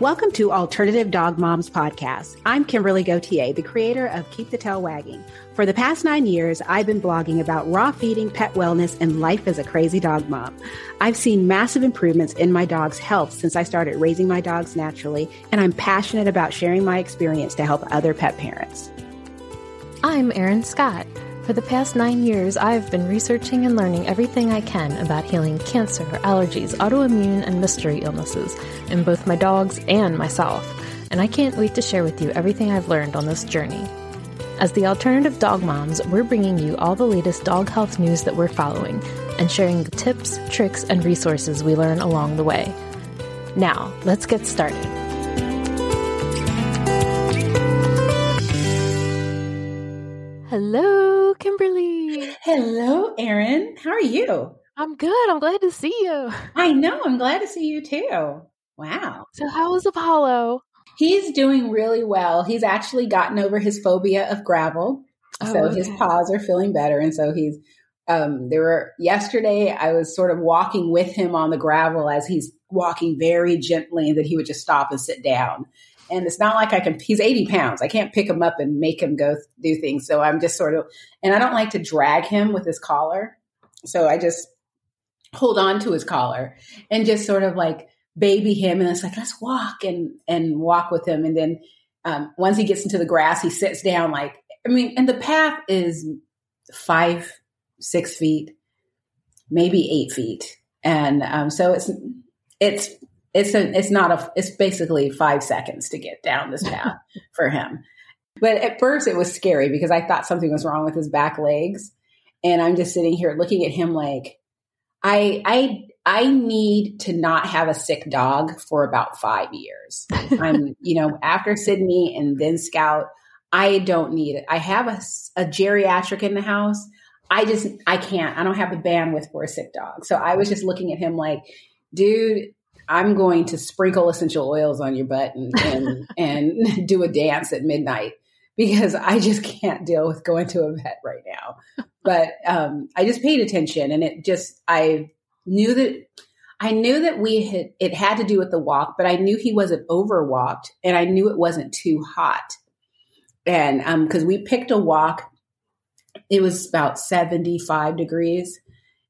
Welcome to Alternative Dog Moms Podcast. I'm Kimberly Gauthier, the creator of Keep the Tail Wagging. For the past nine years, I've been blogging about raw feeding, pet wellness, and life as a crazy dog mom. I've seen massive improvements in my dog's health since I started raising my dogs naturally, and I'm passionate about sharing my experience to help other pet parents. I'm Erin Scott. For the past nine years, I've been researching and learning everything I can about healing cancer, allergies, autoimmune, and mystery illnesses in both my dogs and myself, and I can't wait to share with you everything I've learned on this journey. As the alternative dog moms, we're bringing you all the latest dog health news that we're following and sharing the tips, tricks, and resources we learn along the way. Now, let's get started. Hello, Kimberly. Hello, Erin. How are you? I'm good. I'm glad to see you. I know. I'm glad to see you too. Wow. So, how is Apollo? He's doing really well. He's actually gotten over his phobia of gravel. Oh, so okay. his paws are feeling better. And so he's, um, there were, yesterday I was sort of walking with him on the gravel as he's walking very gently and that he would just stop and sit down. And it's not like I can, he's 80 pounds. I can't pick him up and make him go do things. So I'm just sort of, and I don't like to drag him with his collar. So I just hold on to his collar and just sort of like baby him. And it's like, let's walk and, and walk with him. And then, um, once he gets into the grass, he sits down like, I mean, and the path is five, six feet, maybe eight feet. And, um, so it's, it's, it's a, it's not a, it's basically five seconds to get down this path for him. But at first it was scary because I thought something was wrong with his back legs. And I'm just sitting here looking at him like, I, I, I need to not have a sick dog for about five years. I'm, you know, after Sydney and then Scout, I don't need it. I have a, a geriatric in the house. I just, I can't, I don't have the bandwidth for a sick dog. So I was just looking at him like, dude, I'm going to sprinkle essential oils on your butt and, and, and do a dance at midnight because I just can't deal with going to a vet right now. But um, I just paid attention and it just, I knew that, I knew that we had, it had to do with the walk, but I knew he wasn't overwalked and I knew it wasn't too hot. And um, cause we picked a walk, it was about 75 degrees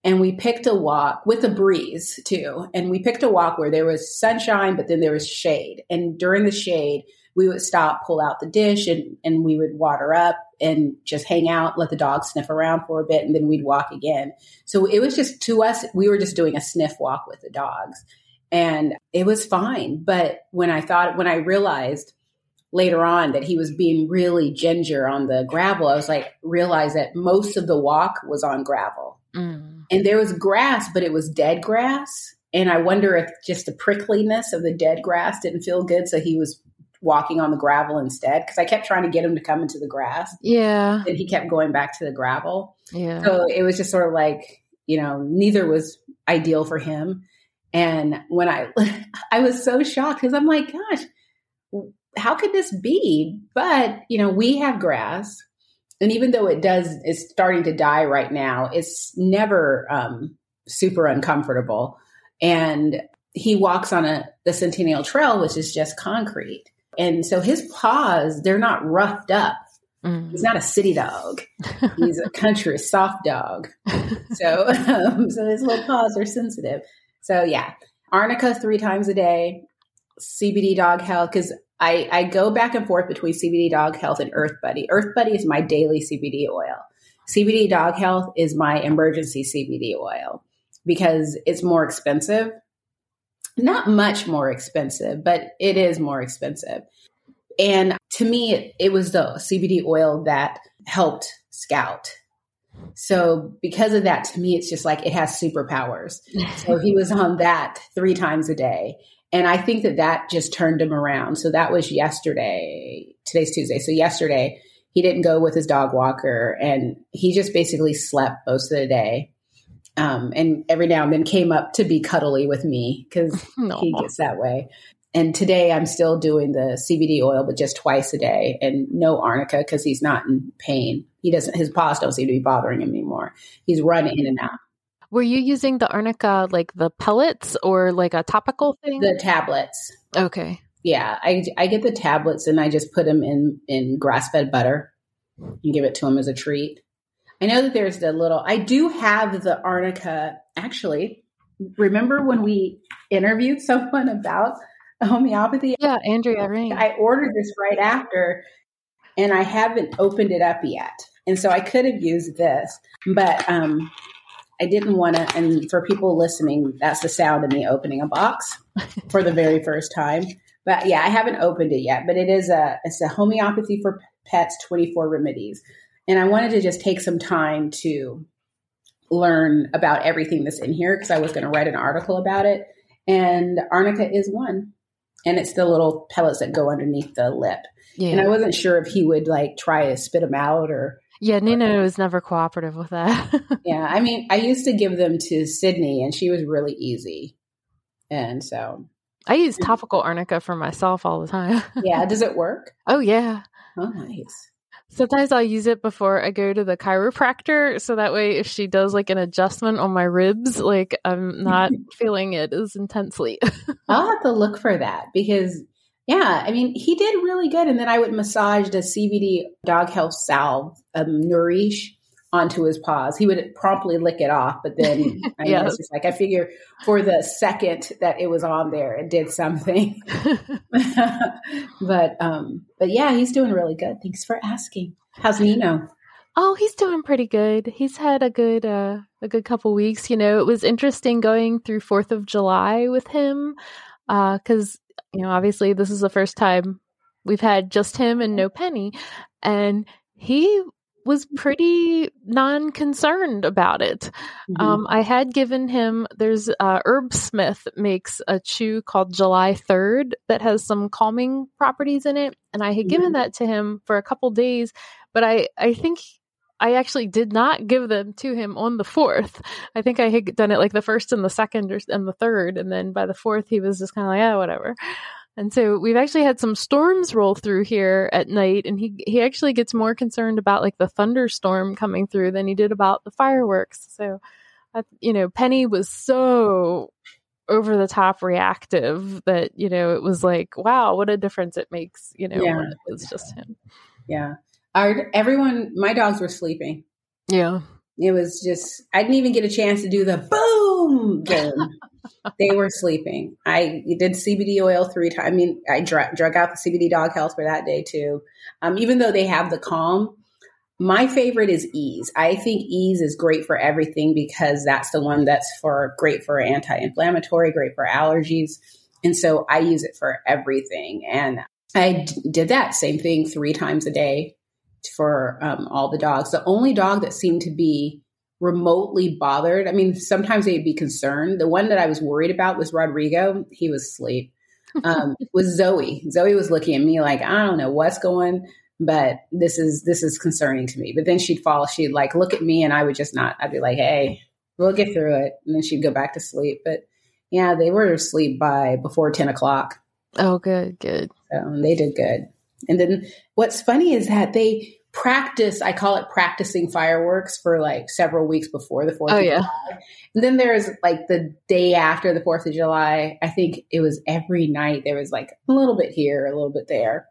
and we picked a walk with a breeze too. And we picked a walk where there was sunshine, but then there was shade. And during the shade, we would stop, pull out the dish, and, and we would water up and just hang out, let the dog sniff around for a bit, and then we'd walk again. So it was just to us, we were just doing a sniff walk with the dogs. And it was fine. But when I thought, when I realized later on that he was being really ginger on the gravel, I was like, realized that most of the walk was on gravel. Mm. And there was grass, but it was dead grass. And I wonder if just the prickliness of the dead grass didn't feel good. So he was walking on the gravel instead. Cause I kept trying to get him to come into the grass Yeah. and he kept going back to the gravel. Yeah. So it was just sort of like, you know, neither was ideal for him. And when I, I was so shocked because I'm like, gosh, how could this be? But, you know, we have grass. And even though it does, it's starting to die right now, it's never um, super uncomfortable. And he walks on a the Centennial Trail, which is just concrete. And so his paws, they're not roughed up. Mm. He's not a city dog. He's a country soft dog. So, um, so his little paws are sensitive. So yeah, arnica three times a day, CBD dog health. Cause I, I go back and forth between CBD dog health and Earth Buddy. Earth Buddy is my daily CBD oil. CBD dog health is my emergency CBD oil because it's more expensive. Not much more expensive, but it is more expensive. And to me, it, it was the CBD oil that helped Scout. So because of that, to me, it's just like it has superpowers. So he was on that three times a day. And I think that that just turned him around. So that was yesterday. Today's Tuesday. So yesterday, he didn't go with his dog walker and he just basically slept most of the day. Um, and every now and then came up to be cuddly with me because No. he gets that way. And today I'm still doing the CBD oil, but just twice a day and no arnica because he's not in pain. He doesn't, his paws don't seem to be bothering him anymore. He's running in and out. Were you using the arnica like the pellets or like a topical thing? The tablets. okay. yeah, I I get the tablets and I just put them in in grass fed butter and give it to them as a treat. I know that there's the little. I do have the arnica. Actually, remember when we interviewed someone about homeopathy? Yeah, Andrea Ring. I ordered this right after, and I haven't opened it up yet. And so I could have used this, but um, I didn't want to. And for people listening, that's the sound of me opening a box for the very first time. But yeah, I haven't opened it yet. But it is a it's a homeopathy for pets 24 remedies, and I wanted to just take some time to learn about everything that's in here because I was going to write an article about it. And arnica is one, and it's the little pellets that go underneath the lip. Yeah. And I wasn't sure if he would like try to spit them out or yeah, Neno was never cooperative with that. yeah, I mean, I used to give them to Sydney, and she was really easy, and so I use topical arnica for myself all the time. yeah, does it work? Oh yeah. Oh nice. Sometimes I'll use it before I go to the chiropractor, so that way, if she does like an adjustment on my ribs, like I'm not feeling it as intensely. I'll have to look for that because yeah, I mean, he did really good. And then I would massage the CBD dog health salve, um, Nourish, onto his paws. He would promptly lick it off, but then I mean, it's just like I figure for the second that it was on there, it did something. but um, but yeah, he's doing really good. Thanks for asking. How's Neno? Oh, he's doing pretty good. He's had a good uh, a good couple weeks. You know, it was interesting going through Fourth of July with him because uh, you know, obviously this is the first time we've had just him and no Penny. And he was pretty non concerned about it. Mm-hmm. Um, I had given him, there's uh, Herbsmith makes a chew called July 3rd that has some calming properties in it. And I had mm-hmm. given that to him for a couple days, but I, I think I actually did not give them to him on the fourth. I think I had done it like the first and the second or, and the third. And then by the fourth, he was just kind of like, yeah, whatever. And so we've actually had some storms roll through here at night, and he he actually gets more concerned about like the thunderstorm coming through than he did about the fireworks. So, you know, Penny was so over the top reactive that you know it was like, wow, what a difference it makes. You know, yeah. it's just him. Yeah, our everyone, my dogs were sleeping. Yeah. It was just, I didn't even get a chance to do the boom they were sleeping. I did CBD oil three times. I mean, I drug, drug out the CBD dog health for that day too. Um, even though they have the calm, my favorite is ease. I think ease is great for everything because that's the one that's for great for anti-inflammatory, great for allergies. And so I use it for everything. And I d- did that same thing three times a day for um, all the dogs. The only dog that seemed to be remotely bothered, I mean, sometimes they'd be concerned. The one that I was worried about was Rodrigo. He was asleep. Um, was Zoe. Zoe was looking at me like, I don't know what's going, but this is this is concerning to me. But then she'd fall, she'd like look at me and I would just not, I'd be like, hey, we'll get through it. And then she'd go back to sleep. But yeah, they were asleep by before 10 o'clock. Oh, good, good. So they did good. And then what's funny is that they practice, I call it practicing fireworks for like several weeks before the 4th oh, of yeah. July. And then there's like the day after the 4th of July. I think it was every night there was like a little bit here, a little bit there.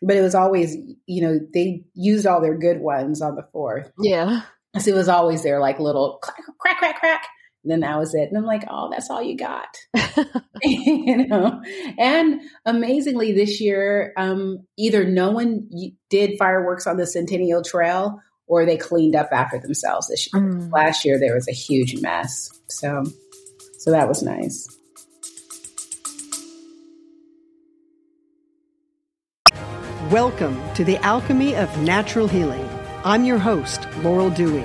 But it was always, you know, they used all their good ones on the 4th. Yeah. So it was always their like little crack, crack, crack, crack then that was it. And I'm like, oh, that's all you got. you know? And amazingly, this year, um, either no one did fireworks on the Centennial Trail or they cleaned up after themselves this year. Mm. Last year, there was a huge mess. So, so that was nice. Welcome to the Alchemy of Natural Healing. I'm your host, Laurel Dewey.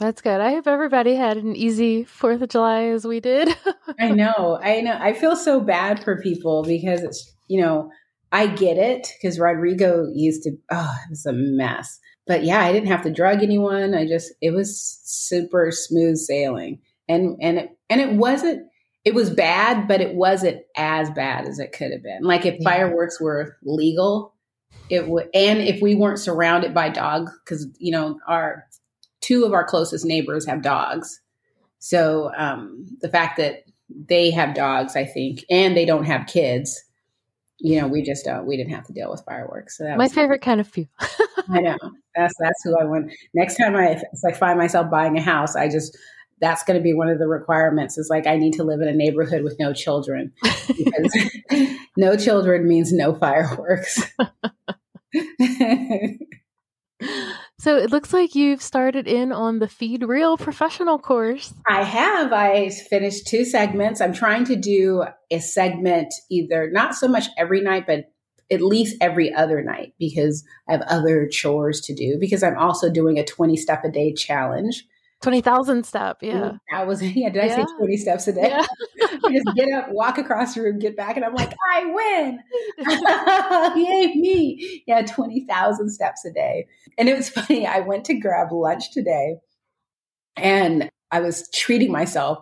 That's good. I hope everybody had an easy 4th of July as we did. I know. I know. I feel so bad for people because it's, you know, I get it because Rodrigo used to, oh, it was a mess. But yeah, I didn't have to drug anyone. I just, it was super smooth sailing. And, and it, and it wasn't, it was bad, but it wasn't as bad as it could have been. Like if yeah. fireworks were legal, it would, and if we weren't surrounded by dogs, because, you know, our, two of our closest neighbors have dogs. So um, the fact that they have dogs, I think, and they don't have kids, you know, we just uh, we didn't have to deal with fireworks. So that my favorite kind of fuel. I know that's that's who I want. Next time I I find myself buying a house, I just that's going to be one of the requirements. Is like I need to live in a neighborhood with no children because no children means no fireworks. So it looks like you've started in on the Feed Real professional course. I have. I finished two segments. I'm trying to do a segment either not so much every night, but at least every other night because I have other chores to do because I'm also doing a 20 step a day challenge. 20,000 step. Yeah. I was, yeah, did I yeah. say 20 steps a day? Yeah. I just get up, walk across the room, get back, and I'm like, I win. Yay, me. Yeah, 20,000 steps a day. And it was funny. I went to grab lunch today and I was treating myself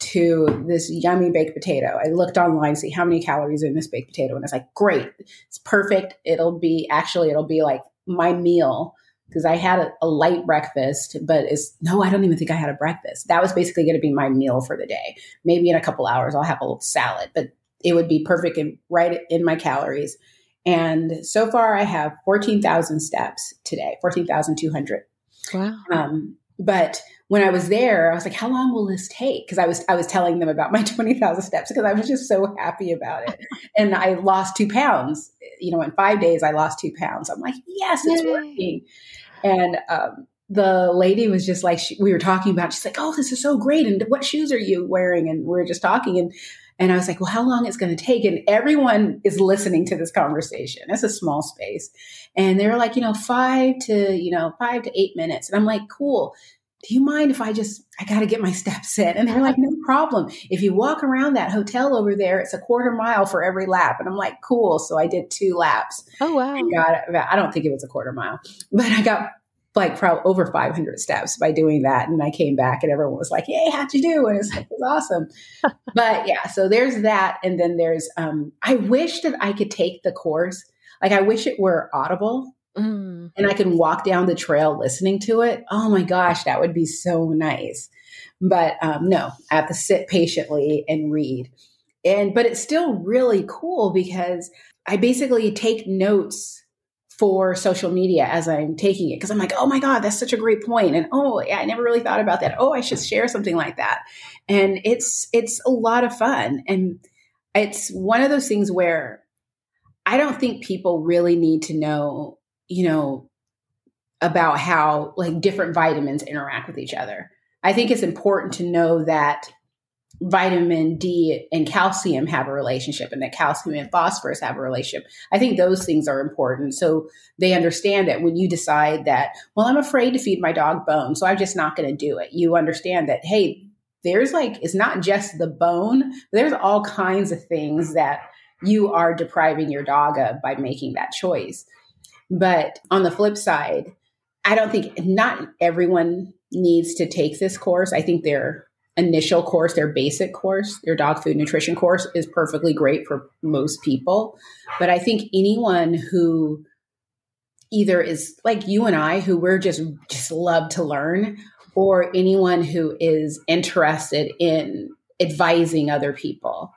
to this yummy baked potato. I looked online, see how many calories in this baked potato, and it's like, great, it's perfect. It'll be actually, it'll be like my meal because I had a, a, light breakfast, but it's no, I don't even think I had a breakfast. That was basically going to be my meal for the day. Maybe in a couple hours I'll have a little salad, but it would be perfect and right in my calories. And so far I have 14,000 steps today, 14,200. Wow. Um, but when I was there, I was like, how long will this take? Because I was I was telling them about my 20,000 steps because I was just so happy about it. and I lost two pounds. You know, in five days, I lost two pounds. I'm like, yes, it's Yay. working. And um, the lady was just like, she, we were talking about, she's like, oh, this is so great. And what shoes are you wearing? And we were just talking. And, and I was like, well, how long it's going to take? And everyone is listening to this conversation. It's a small space. And they were like, you know, five to, you know, five to eight minutes. And I'm like, cool. Do you mind if I just, I got to get my steps in? And they're like, no problem. If you walk around that hotel over there, it's a quarter mile for every lap. And I'm like, cool. So I did two laps. Oh, wow. I got, I don't think it was a quarter mile, but I got like probably over 500 steps by doing that. And I came back and everyone was like, Hey, how'd you do? And it's like, it was awesome. but yeah, so there's that. And then there's, um, I wish that I could take the course. Like I wish it were audible mm. and I can walk down the trail listening to it. Oh my gosh, that would be so nice. But um, no, I have to sit patiently and read. And, but it's still really cool because I basically take notes for social media as I'm taking it because I'm like, oh my God, that's such a great point. And oh yeah, I never really thought about that. Oh, I should share something like that. And it's it's a lot of fun. And it's one of those things where I don't think people really need to know, you know, about how like different vitamins interact with each other. I think it's important to know that vitamin D and calcium have a relationship and that calcium and phosphorus have a relationship. I think those things are important. So they understand that when you decide that, well, I'm afraid to feed my dog bone, so I'm just not going to do it. You understand that, hey, there's like, it's not just the bone, there's all kinds of things that you are depriving your dog of by making that choice. But on the flip side, I don't think not everyone needs to take this course. I think their initial course, their basic course, their dog food nutrition course is perfectly great for most people. But I think anyone who either is like you and I, who we're just just love to learn, or anyone who is interested in advising other people,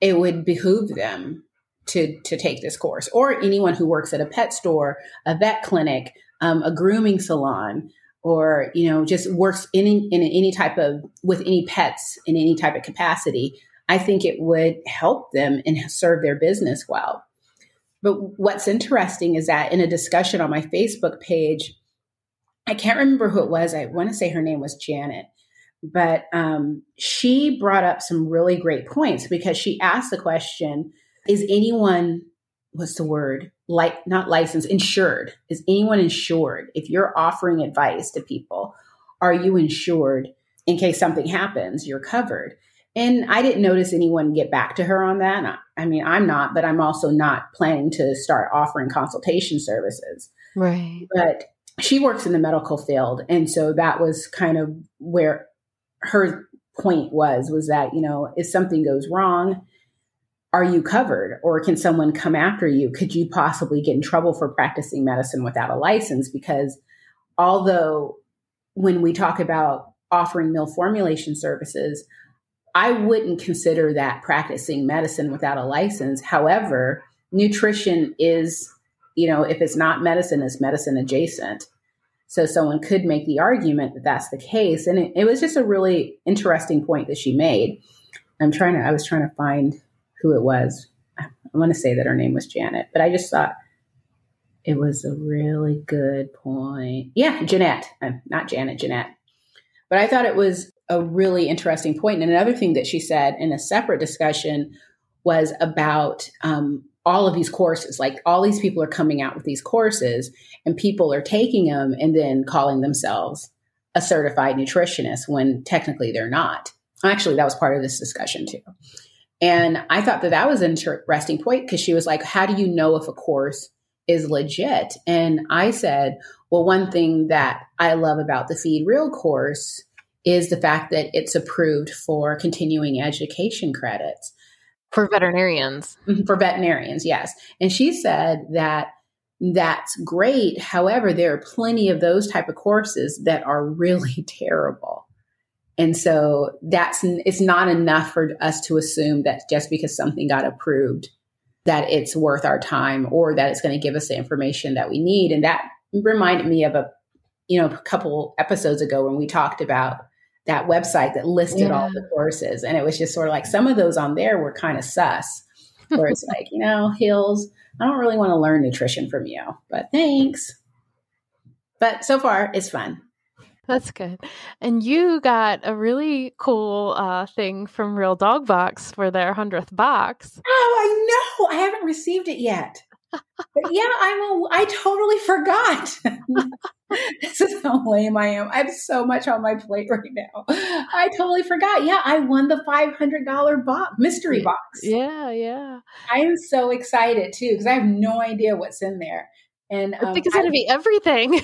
it would behoove them to to take this course. Or anyone who works at a pet store, a vet clinic, um, a grooming salon, or you know just works in in any type of with any pets in any type of capacity i think it would help them and serve their business well but what's interesting is that in a discussion on my facebook page i can't remember who it was i want to say her name was janet but um, she brought up some really great points because she asked the question is anyone what's the word like not licensed insured is anyone insured if you're offering advice to people are you insured in case something happens? You're covered. And I didn't notice anyone get back to her on that. I mean, I'm not, but I'm also not planning to start offering consultation services. Right. But she works in the medical field. And so that was kind of where her point was, was that, you know, if something goes wrong, are you covered or can someone come after you? Could you possibly get in trouble for practicing medicine without a license? Because although when we talk about offering meal formulation services, I wouldn't consider that practicing medicine without a license. However, nutrition is, you know, if it's not medicine, it's medicine adjacent. So someone could make the argument that that's the case. And it, it was just a really interesting point that she made. I'm trying to, I was trying to find who it was. I want to say that her name was Janet, but I just thought it was a really good point. Yeah, Jeanette, not Janet, Jeanette. But I thought it was a really interesting point. And another thing that she said in a separate discussion was about um, all of these courses. Like all these people are coming out with these courses, and people are taking them and then calling themselves a certified nutritionist when technically they're not. Actually, that was part of this discussion too. And I thought that that was an interesting point because she was like, How do you know if a course is legit? And I said, Well, one thing that I love about the Feed Real course is the fact that it's approved for continuing education credits. For veterinarians. Mm-hmm, for veterinarians, yes. And she said that that's great. However, there are plenty of those type of courses that are really terrible. And so that's it's not enough for us to assume that just because something got approved that it's worth our time or that it's going to give us the information that we need. And that reminded me of a you know a couple episodes ago when we talked about that website that listed yeah. all the courses. And it was just sort of like some of those on there were kind of sus, where it's like, you know, Hills, I don't really want to learn nutrition from you, but thanks. But so far, it's fun. That's good. And you got a really cool uh, thing from Real Dog Box for their 100th box. Oh, I know. I haven't received it yet. but yeah, I'm a, I totally forgot. this is how lame I am. I have so much on my plate right now. I totally forgot. Yeah, I won the $500 box, mystery box. Yeah, yeah. I am so excited too because I have no idea what's in there. And um, I think it's going to be everything.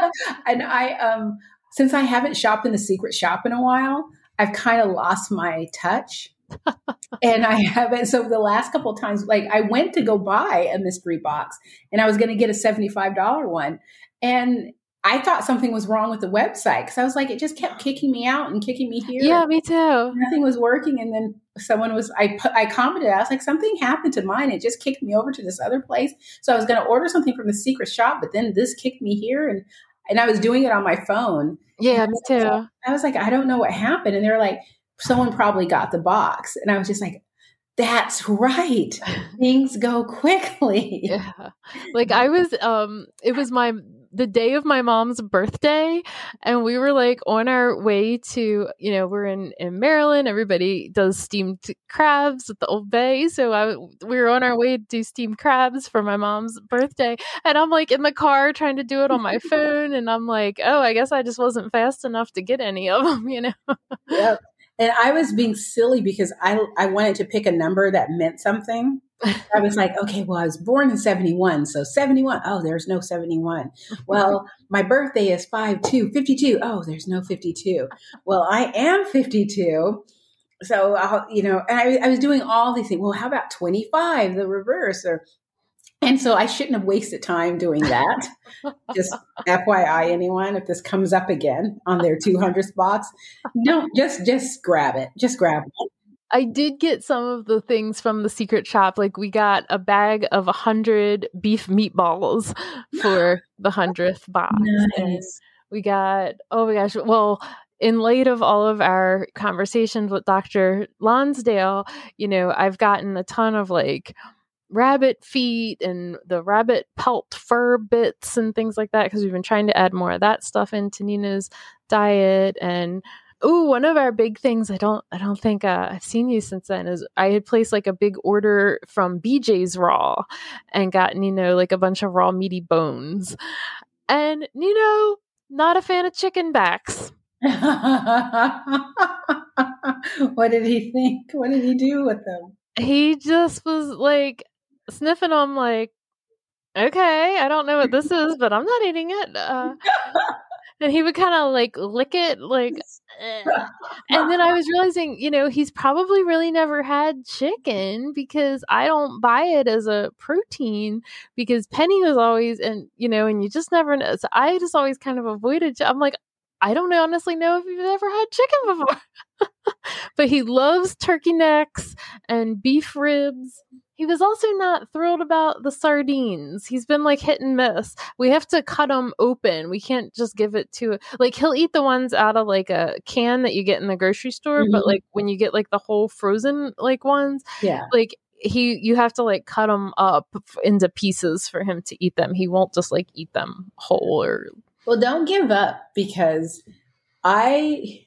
and I, um, since I haven't shopped in the secret shop in a while, I've kind of lost my touch. and I haven't. So the last couple of times, like I went to go buy a mystery box and I was going to get a $75 one. And I thought something was wrong with the website because I was like, it just kept kicking me out and kicking me here. Yeah, me too. Nothing was working, and then someone was. I put. I commented. I was like, something happened to mine. It just kicked me over to this other place. So I was going to order something from the secret shop, but then this kicked me here, and and I was doing it on my phone. Yeah, me too. So I was like, I don't know what happened, and they're like, someone probably got the box, and I was just like, that's right. Things go quickly. Yeah. Like I was um it was my the day of my mom's birthday and we were like on our way to you know we're in in maryland. Everybody does steamed crabs at the old bay so I, we were on our way to do steamed crabs for my mom's birthday. And i'm like in the car trying to do it on my phone and i'm like oh i guess i just wasn't fast enough to get any of them you know? Yep and i was being silly because i i wanted to pick a number that meant something I was like, okay, well, I was born in 71. So 71. Oh, there's no 71. Well, my birthday is 5 2, 52. Oh, there's no 52. Well, I am 52. So, I'll, you know, and I, I was doing all these things. Well, how about 25, the reverse? Or, and so I shouldn't have wasted time doing that. just FYI, anyone, if this comes up again on their 200 box, don't just, just grab it. Just grab it. I did get some of the things from the secret shop. Like we got a bag of a hundred beef meatballs for the hundredth box. Nice. we got oh my gosh, well, in light of all of our conversations with Dr. Lonsdale, you know, I've gotten a ton of like rabbit feet and the rabbit pelt fur bits and things like that because we've been trying to add more of that stuff into Neno's diet and Oh, one of our big things I don't I don't think uh, I've seen you since then is I had placed like a big order from BJ's Raw and gotten you know like a bunch of raw meaty bones, and you know not a fan of chicken backs. what did he think? What did he do with them? He just was like sniffing them, like, okay, I don't know what this is, but I'm not eating it. Uh, and he would kind of like lick it, like, and then I was realizing, you know, he's probably really never had chicken because I don't buy it as a protein because Penny was always, and you know, and you just never know. So I just always kind of avoided. I'm like, I don't honestly know if he's ever had chicken before. but he loves turkey necks and beef ribs. He was also not thrilled about the sardines. He's been like hit and miss. We have to cut them open. We can't just give it to like he'll eat the ones out of like a can that you get in the grocery store, mm-hmm. but like when you get like the whole frozen like ones, yeah, like he you have to like cut them up into pieces for him to eat them. He won't just like eat them whole or well, don't give up because I,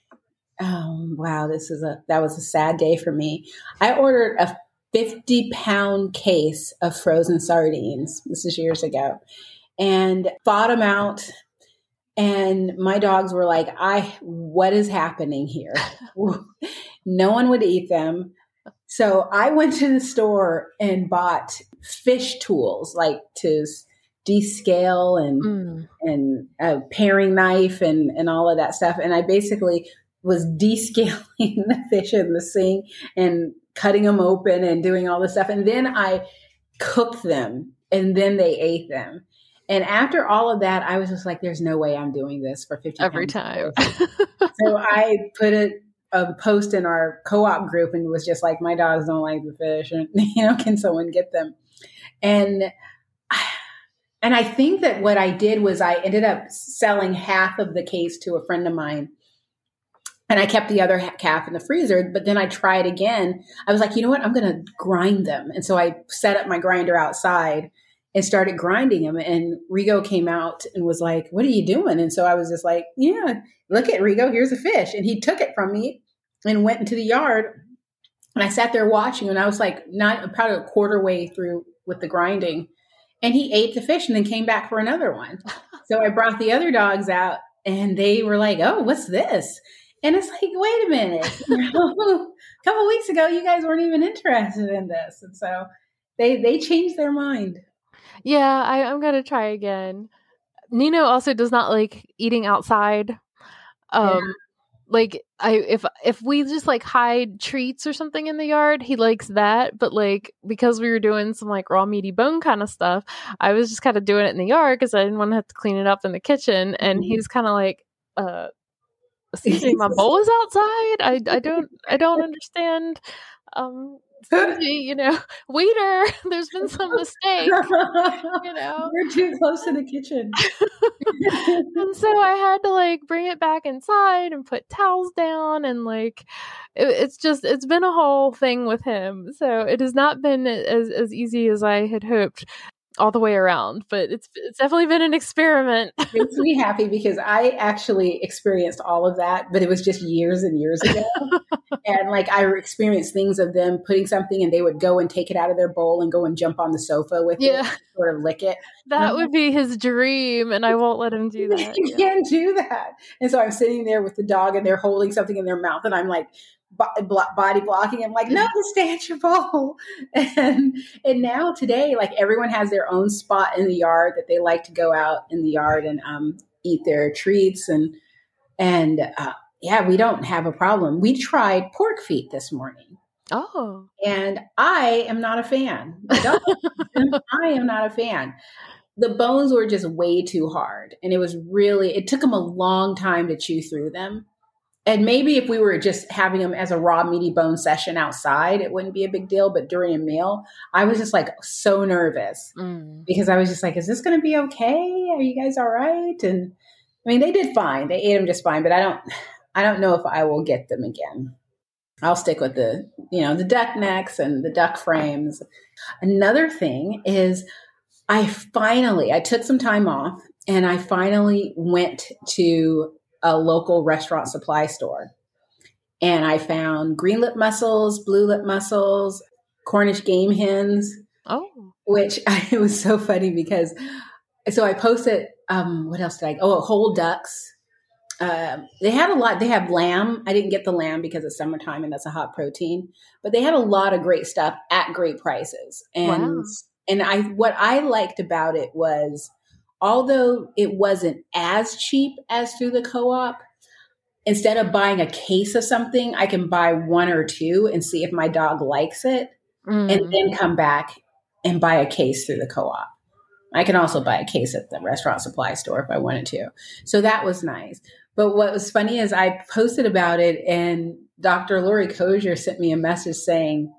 um, wow, this is a, that was a sad day for me. I ordered a 50 pound case of frozen sardines. This is years ago and bought them out. And my dogs were like, I, what is happening here? no one would eat them. So I went to the store and bought fish tools, like to descale and mm. and a paring knife and and all of that stuff. And I basically was descaling the fish in the sink and cutting them open and doing all this stuff. And then I cooked them and then they ate them. And after all of that, I was just like, there's no way I'm doing this for 50 every time. so I put a, a post in our co-op group and was just like, my dogs don't like the fish and, you know, can someone get them? And and I think that what I did was I ended up selling half of the case to a friend of mine. And I kept the other half in the freezer, but then I tried again. I was like, you know what? I'm going to grind them. And so I set up my grinder outside and started grinding them. And Rigo came out and was like, what are you doing? And so I was just like, yeah, look at Rigo. Here's a fish. And he took it from me and went into the yard. And I sat there watching and I was like, not probably a quarter way through with the grinding and he ate the fish and then came back for another one. so I brought the other dogs out and they were like, "Oh, what's this?" And it's like, "Wait a minute. a couple weeks ago you guys weren't even interested in this." And so they they changed their mind. Yeah, I, I'm going to try again. Neno also does not like eating outside. Um yeah like I if if we just like hide treats or something in the yard, he likes that. But like because we were doing some like raw meaty bone kind of stuff, I was just kind of doing it in the yard because I didn't want to have to clean it up in the kitchen. And mm-hmm. he's kind of like, uh, excuse me, my bowl is outside. I I don't I don't understand. Um, you know, waiter, there's been some mistake. You know, we're too close to the kitchen. and so I had to like bring it back inside and put towels down and like it, it's just it's been a whole thing with him. So it has not been as as easy as I had hoped all the way around, but it's it's definitely been an experiment. it makes me happy because I actually experienced all of that, but it was just years and years ago. and like I experienced things of them putting something and they would go and take it out of their bowl and go and jump on the sofa with yeah. it, sort of lick it. That would be his dream, and I won't let him do that. you yeah. can't do that. And so I'm sitting there with the dog and they're holding something in their mouth, and I'm like, body blocking. I'm like, no, stay at your bowl. And and now today, like everyone has their own spot in the yard that they like to go out in the yard and um, eat their treats and and uh, yeah, we don't have a problem. We tried pork feet this morning. Oh, and I am not a fan. I am not a fan. The bones were just way too hard, and it was really. It took them a long time to chew through them and maybe if we were just having them as a raw meaty bone session outside, it wouldn't be a big deal. But during a meal, I was just like so nervous mm. because I was just like, is this going to be okay? Are you guys all right? And I mean, they did fine. They ate them just fine, but I don't, I don't know if I will get them again. I'll stick with the, you know, the duck necks and the duck frames. Another thing is I finally, I took some time off and I finally went to a local restaurant supply store. And I found green lip mussels, blue lip mussels, Cornish game hens. Oh. Which I, it was so funny because so I posted um, what else did I? Oh, whole ducks. Uh, they had a lot. They have lamb. I didn't get the lamb because it's summertime and that's a hot protein. But they had a lot of great stuff at great prices. And wow. and I what I liked about it was, although it wasn't as cheap as through the co-op, instead of buying a case of something, I can buy one or two and see if my dog likes it, mm. and then come back and buy a case through the co-op. I can also buy a case at the restaurant supply store if I wanted to. So that was nice. But what was funny is I posted about it and Dr. Laurie Coger sent me a message saying,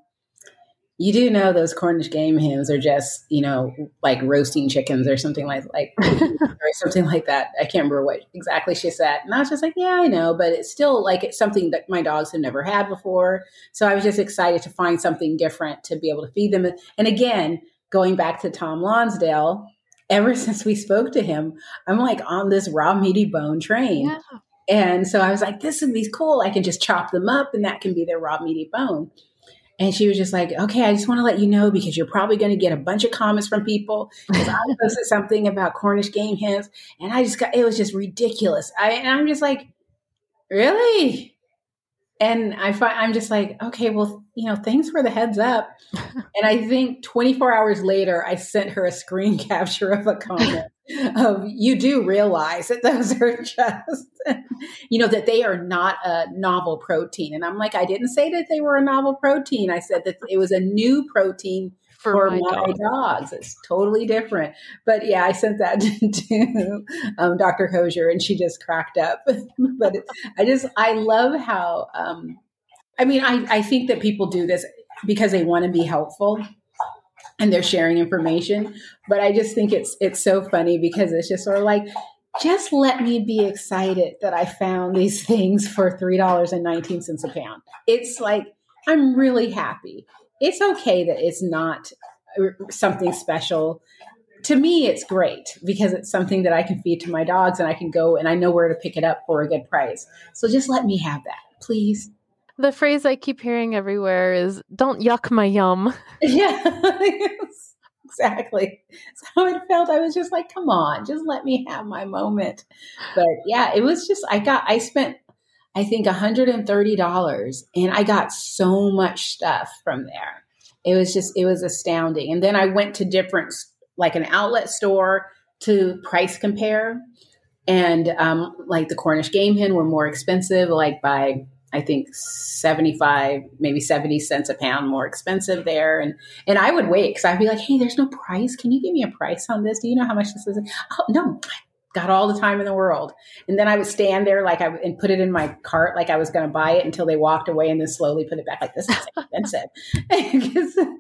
you do know those Cornish game hens are just, you know, like roasting chickens or something like like or something like that. I can't remember what exactly she said. And I was just like, yeah, I know, but it's still like it's something that my dogs have never had before. So I was just excited to find something different to be able to feed them. And again, going back to Tom Lonsdale, ever since we spoke to him, I'm like on this raw meaty bone train. Yeah. And so I was like, this would be cool. I can just chop them up and that can be their raw meaty bone. And she was just like, okay, I just want to let you know because you're probably going to get a bunch of comments from people because I posted something about Cornish game hens and I just got, it was just ridiculous. I, and I'm just like, really? and I find I'm just like, okay, well, you know, thanks for the heads up. and I think 24 hours later, I sent her a screen capture of a comment of you do realize that those are just, you know, that they are not a novel protein. And I'm like, I didn't say that they were a novel protein. I said that it was a new protein for, for my, my dogs. It's totally different. But yeah, I sent that to um, Dr. Coger and she just cracked up. but it, I just, I love how, um, I mean, I, I think that people do this because they want to be helpful and they're sharing information. But I just think it's, it's so funny because it's just sort of like, just let me be excited that I found these things for $3.19 a pound. It's like, I'm really happy it's okay that it's not uh, something special. To me, it's great because it's something that I can feed to my dogs and I can go and I know where to pick it up for a good price. So just let me have that, please. The phrase I keep hearing everywhere is don't yuck my yum. Yeah. exactly. So it felt I was just like, come on, just let me have my moment. But yeah, it was just I got I spent I think $130 and I got so much stuff from there. It was just, it was astounding. And then I went to different, like an outlet store to price compare. And um, like the Cornish game hen were more expensive, like by I think 75, maybe 70 cents a pound more expensive there. And, and I would wait because I'd be like, Hey, there's no price. Can you give me a price on this? Do you know how much this is? Oh, no, I got all the time in the world. And then I would stand there like I and put it in my cart like I was going to buy it until they walked away and then slowly put it back like this is expensive.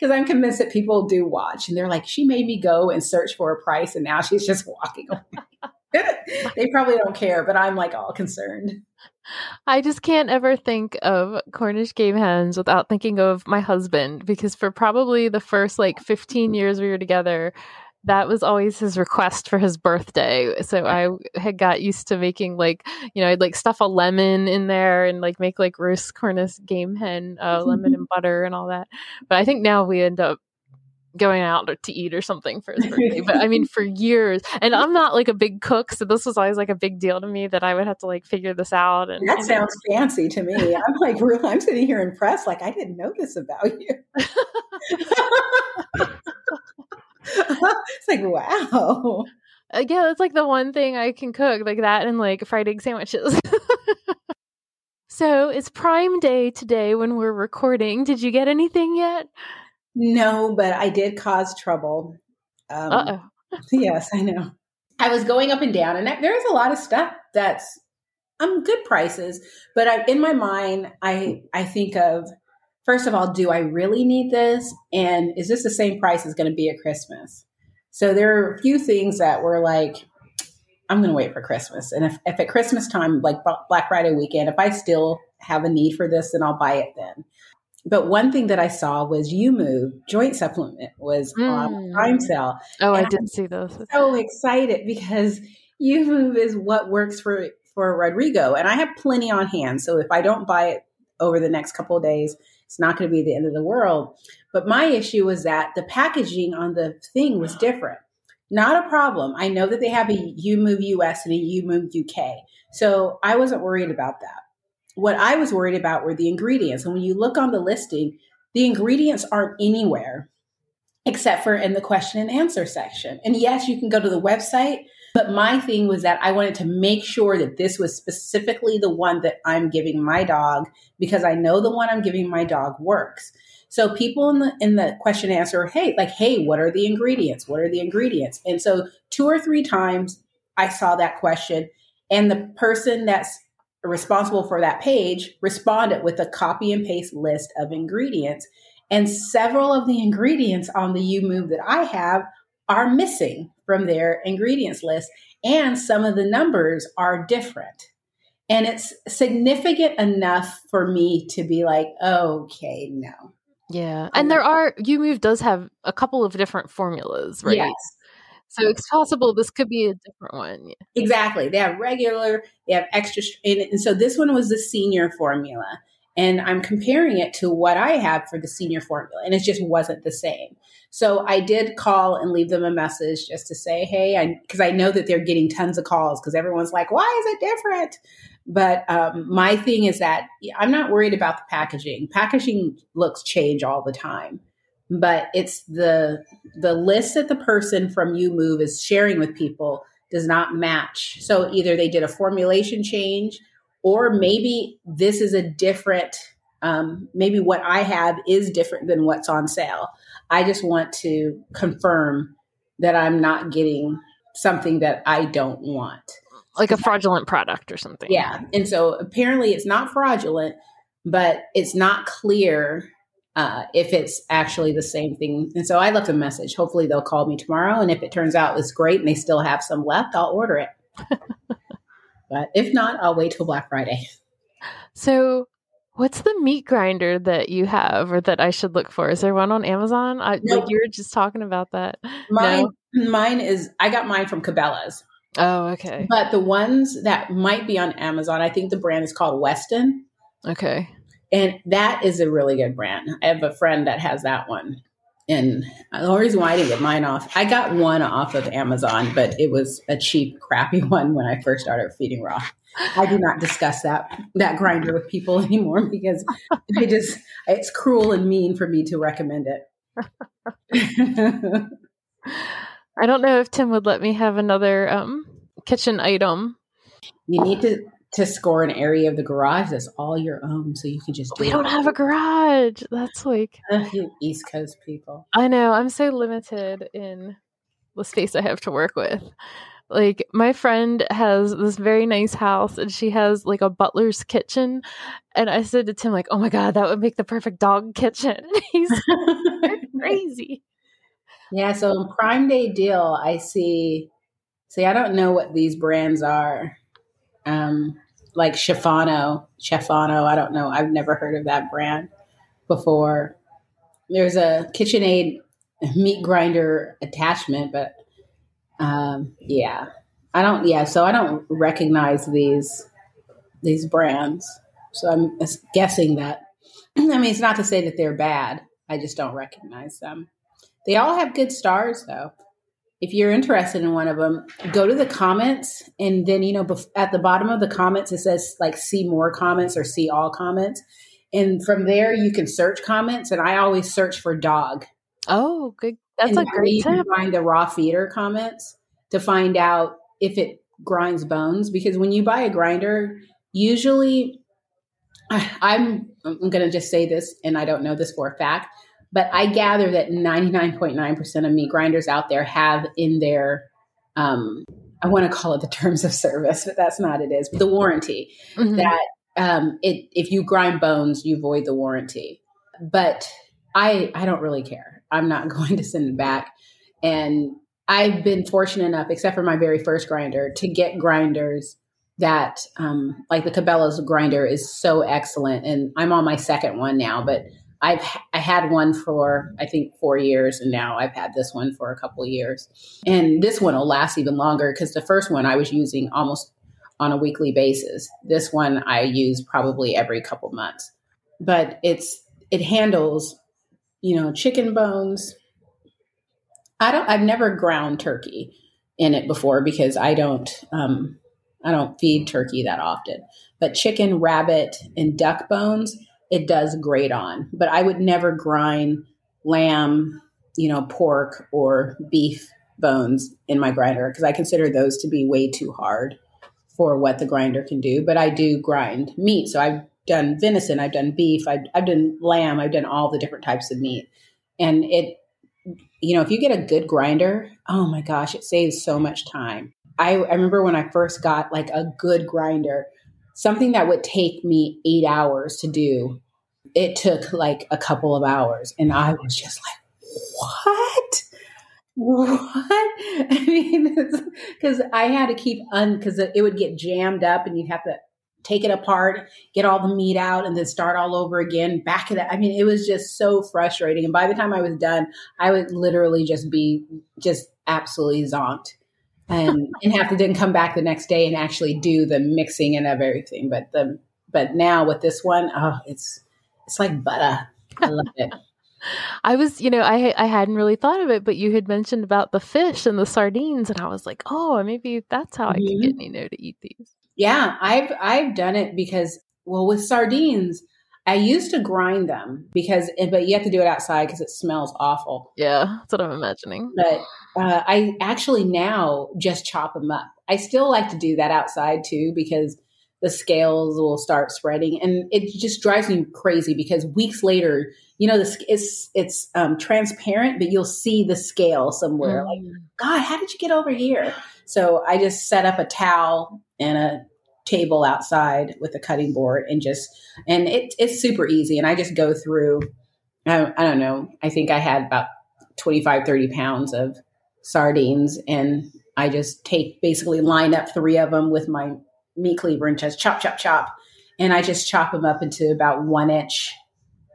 Because I'm convinced that people do watch and they're like, she made me go and search for a price and now she's just walking away. they probably don't care, but I'm like all concerned. I just can't ever think of Cornish game hens without thinking of my husband because for probably the first like 15 years we were together, that was always his request for his birthday. So I had got used to making like, you know, I'd like stuff a lemon in there and like make like roast Cornish game hen, uh, lemon and butter and all that. But I think now we end up going out to eat or something for his birthday. but I mean, for years, and I'm not like a big cook, so this was always like a big deal to me that I would have to like figure this out. And that sounds fancy to me. I'm like, really, I'm sitting here impressed. Like, I didn't know this about you. it's like, wow. Uh, yeah, that's like the one thing I can cook, like that and like fried egg sandwiches. so it's Prime Day today when we're recording. Did you get anything yet? No, but I did cause trouble. Um, uh oh. yes, I know. I was going up and down, and there's a lot of stuff that's um good prices, but I, in my mind, I I think of first of all, do I really need this? And is this the same price as going to be at Christmas? So there are a few things that were like, I'm going to wait for Christmas. And if, if at Christmas time, like Black Friday weekend, if I still have a need for this, then I'll buy it then. But one thing that I saw was YuMOVE joint supplement was mm. on prime sale. Oh, and I did not see those. So excited because YuMOVE is what works for for Rodrigo, and I have plenty on hand. So if I don't buy it over the next couple of days, it's not going to be the end of the world. But my issue was that the packaging on the thing was different. not a problem. I know that they have a YuMOVE US and a YuMOVE UK. So I wasn't worried about that. What I was worried about were the ingredients. And when you look on the listing, the ingredients aren't anywhere except for in the question and answer section. And yes, you can go to the website, but my thing was that I wanted to make sure that this was specifically the one that I'm giving my dog because I know the one I'm giving my dog works. So people in the in the question and answer, hey, like, hey, what are the ingredients? What are the ingredients? And so two or three times I saw that question, and the person that's responsible for that page responded with a copy and paste list of ingredients. And several of the ingredients on the YuMOVE that I have are missing from their ingredients list, and some of the numbers are different. And it's significant enough for me to be like, okay, no, yeah. And there are YuMOVE does have a couple of different formulas, right? Yes. So it's possible this could be a different one. Exactly. They have regular, they have extra. And, and so this one was the senior formula. And I'm comparing it to what I have for the senior formula, and it just wasn't the same. So I did call and leave them a message just to say, hey, because I, I, know that they're getting tons of calls because everyone's like, why is it different? But um, my thing is that I'm not worried about the packaging. Packaging looks change all the time, but it's the the list that the person from YuMOVE is sharing with people does not match. So either they did a formulation change, or maybe this is a different. Um, maybe what I have is different than what's on sale. I just want to confirm that I'm not getting something that I don't want like a fraudulent product or something. Yeah. And so apparently it's not fraudulent, but it's not clear uh, if it's actually the same thing. And so I left a message. Hopefully they'll call me tomorrow. And if it turns out it's great and they still have some left, I'll order it. but if not, I'll wait till Black Friday. So what's the meat grinder that you have or that I should look for? Is there one on Amazon? I, nope. Like you were just talking about that. Mine, no? mine is, I got mine from Cabela's. Oh, okay. But the ones that might be on Amazon, I think the brand is called Weston. Okay. And that is a really good brand. I have a friend that has that one. And the only reason why I didn't get mine off, I got one off of Amazon, but it was a cheap, crappy one when I first started feeding raw. I do not discuss that that grinder with people anymore because I just it's cruel and mean for me to recommend it. I don't know if Tim would let me have another um, kitchen item. You need to to score an area of the garage that's all your own, so you can just. Do we don't have a garage. That's like East Coast people. I know. I'm so limited in the space I have to work with. Like my friend has this very nice house, and she has like a butler's kitchen. And I said to Tim, like, "Oh my god, that would make the perfect dog kitchen." He's crazy. Yeah, so in Prime Day deal, I see. See, I don't know what these brands are. Um, like Chifano, Chefano. I don't know. I've never heard of that brand before. There's a KitchenAid meat grinder attachment, but um, yeah, I don't. Yeah, so I don't recognize these these brands. So I'm guessing that. I mean, it's not to say that they're bad. I just don't recognize them. They all have good stars, though. If you're interested in one of them, go to the comments, and then you know at the bottom of the comments it says like "see more comments" or "see all comments," and from there you can search comments. And I always search for dog. Oh, good. That's and a great you tip. Find the raw feeder comments to find out if it grinds bones because when you buy a grinder, usually I, I'm I'm going to just say this, and I don't know this for a fact but I gather that 99.9% of meat grinders out there have in their, um, I want to call it the terms of service, but that's not it is, the warranty mm-hmm. that um, it, if you grind bones, you void the warranty. But I, I don't really care. I'm not going to send it back. And I've been fortunate enough, except for my very first grinder, to get grinders that, um, like the Cabela's grinder is so excellent. And I'm on my second one now, but I've I had one for I think four years, and now I've had this one for a couple years, and this one will last even longer because the first one I was using almost on a weekly basis. This one I use probably every couple months, but it's it handles you know chicken bones, I don't. I've never ground turkey in it before because I don't. Um, I don't feed turkey that often. But chicken, rabbit, and duck bones, it does great on. But I would never grind lamb, you know, pork or beef bones in my grinder because I consider those to be way too hard for what the grinder can do. But I do grind meat. So I've done venison, I've done beef, I've, I've done lamb, I've done all the different types of meat. And it, you know, if you get a good grinder, oh my gosh, it saves so much time. I, I remember when I first got like a good grinder, something that would take me eight hours to do, it took like a couple of hours. And I was just like, what? What? I mean, because I had to keep un, because it would get jammed up and you'd have to take it apart, get all the meat out, and then start all over again, back it up. I mean, it was just so frustrating. And by the time I was done, I would literally just be just absolutely zonked and and have to then come back the next day and actually do the mixing and of everything. But the but now with this one, oh, it's it's like butter. I love it. I was, you know, I I hadn't really thought of it, but you had mentioned about the fish and the sardines, and I was like, oh, maybe that's how mm-hmm. I can get Neno to eat these. Yeah, I've I've done it because well, with sardines, I used to grind them because, but you have to do it outside because it smells awful. Yeah, that's what I'm imagining. But uh, I actually now just chop them up. I still like to do that outside too because the scales will start spreading, and it just drives me crazy because weeks later, you know, this it's it's um, transparent, but you'll see the scale somewhere. Mm. Like, God, how did you get over here? So I just set up a towel and a table outside with a cutting board and just and it, it's super easy. And i just go through I, I don't know. I think i had about 25 30 pounds of sardines and i just take basically line up three of them with my meat cleaver and just chop chop chop. And i just chop them up into about one inch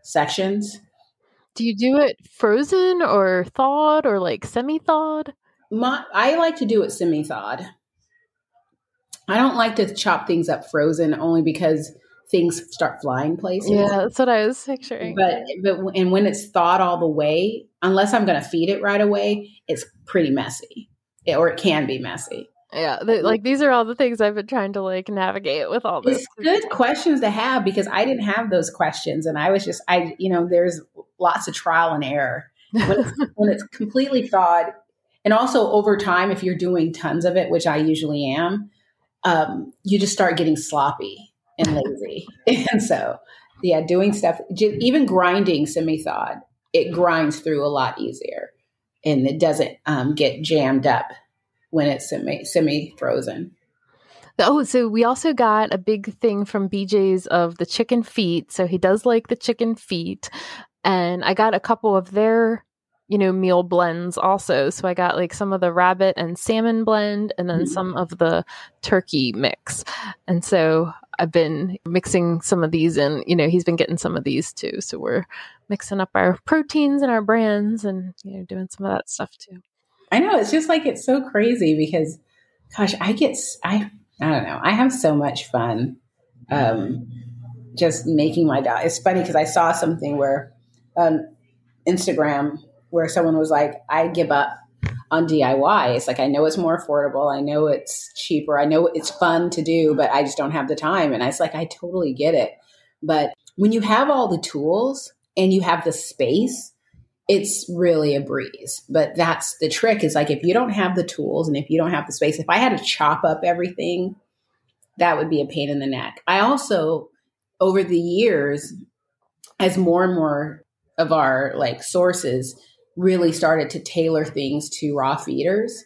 sections. Do you do it frozen or thawed or like semi thawed my i like to do it semi thawed I don't like to chop things up frozen only because things start flying places. Yeah, that's what I was picturing. But but and when it's thawed all the way, unless I'm going to feed it right away, it's pretty messy, it, or it can be messy. Yeah, like these are all the things I've been trying to like navigate with all this. It's good questions to have because I didn't have those questions, and I was just I you know there's lots of trial and error when it's, when it's completely thawed, and also over time if you're doing tons of it, which I usually am um, you just start getting sloppy and lazy. and so, yeah, doing stuff, even grinding semi thawed, it grinds through a lot easier and it doesn't um, get jammed up when it's semi semi frozen. Oh, so we also got a big thing from BJ's of the chicken feet. So he does like the chicken feet. And I got a couple of their you know, meal blends also. So I got like some of the rabbit and salmon blend and then mm-hmm. some of the turkey mix. And so I've been mixing some of these and, you know, he's been getting some of these too. So we're mixing up our proteins and our brands and, you know, doing some of that stuff too. I know. It's just like, it's so crazy because, gosh, I get, I, I don't know. I have so much fun. Um, just making my diet. It's funny because I saw something where, um, Instagram where someone was like, I give up on DIY. It's like, I know it's more affordable. I know it's cheaper. I know it's fun to do, but I just don't have the time. And I was like, I totally get it. But when you have all the tools and you have the space, it's really a breeze. But that's the trick is like, if you don't have the tools and if you don't have the space, if I had to chop up everything, that would be a pain in the neck. I also, over the years, as more and more of our like sources really started to tailor things to raw feeders.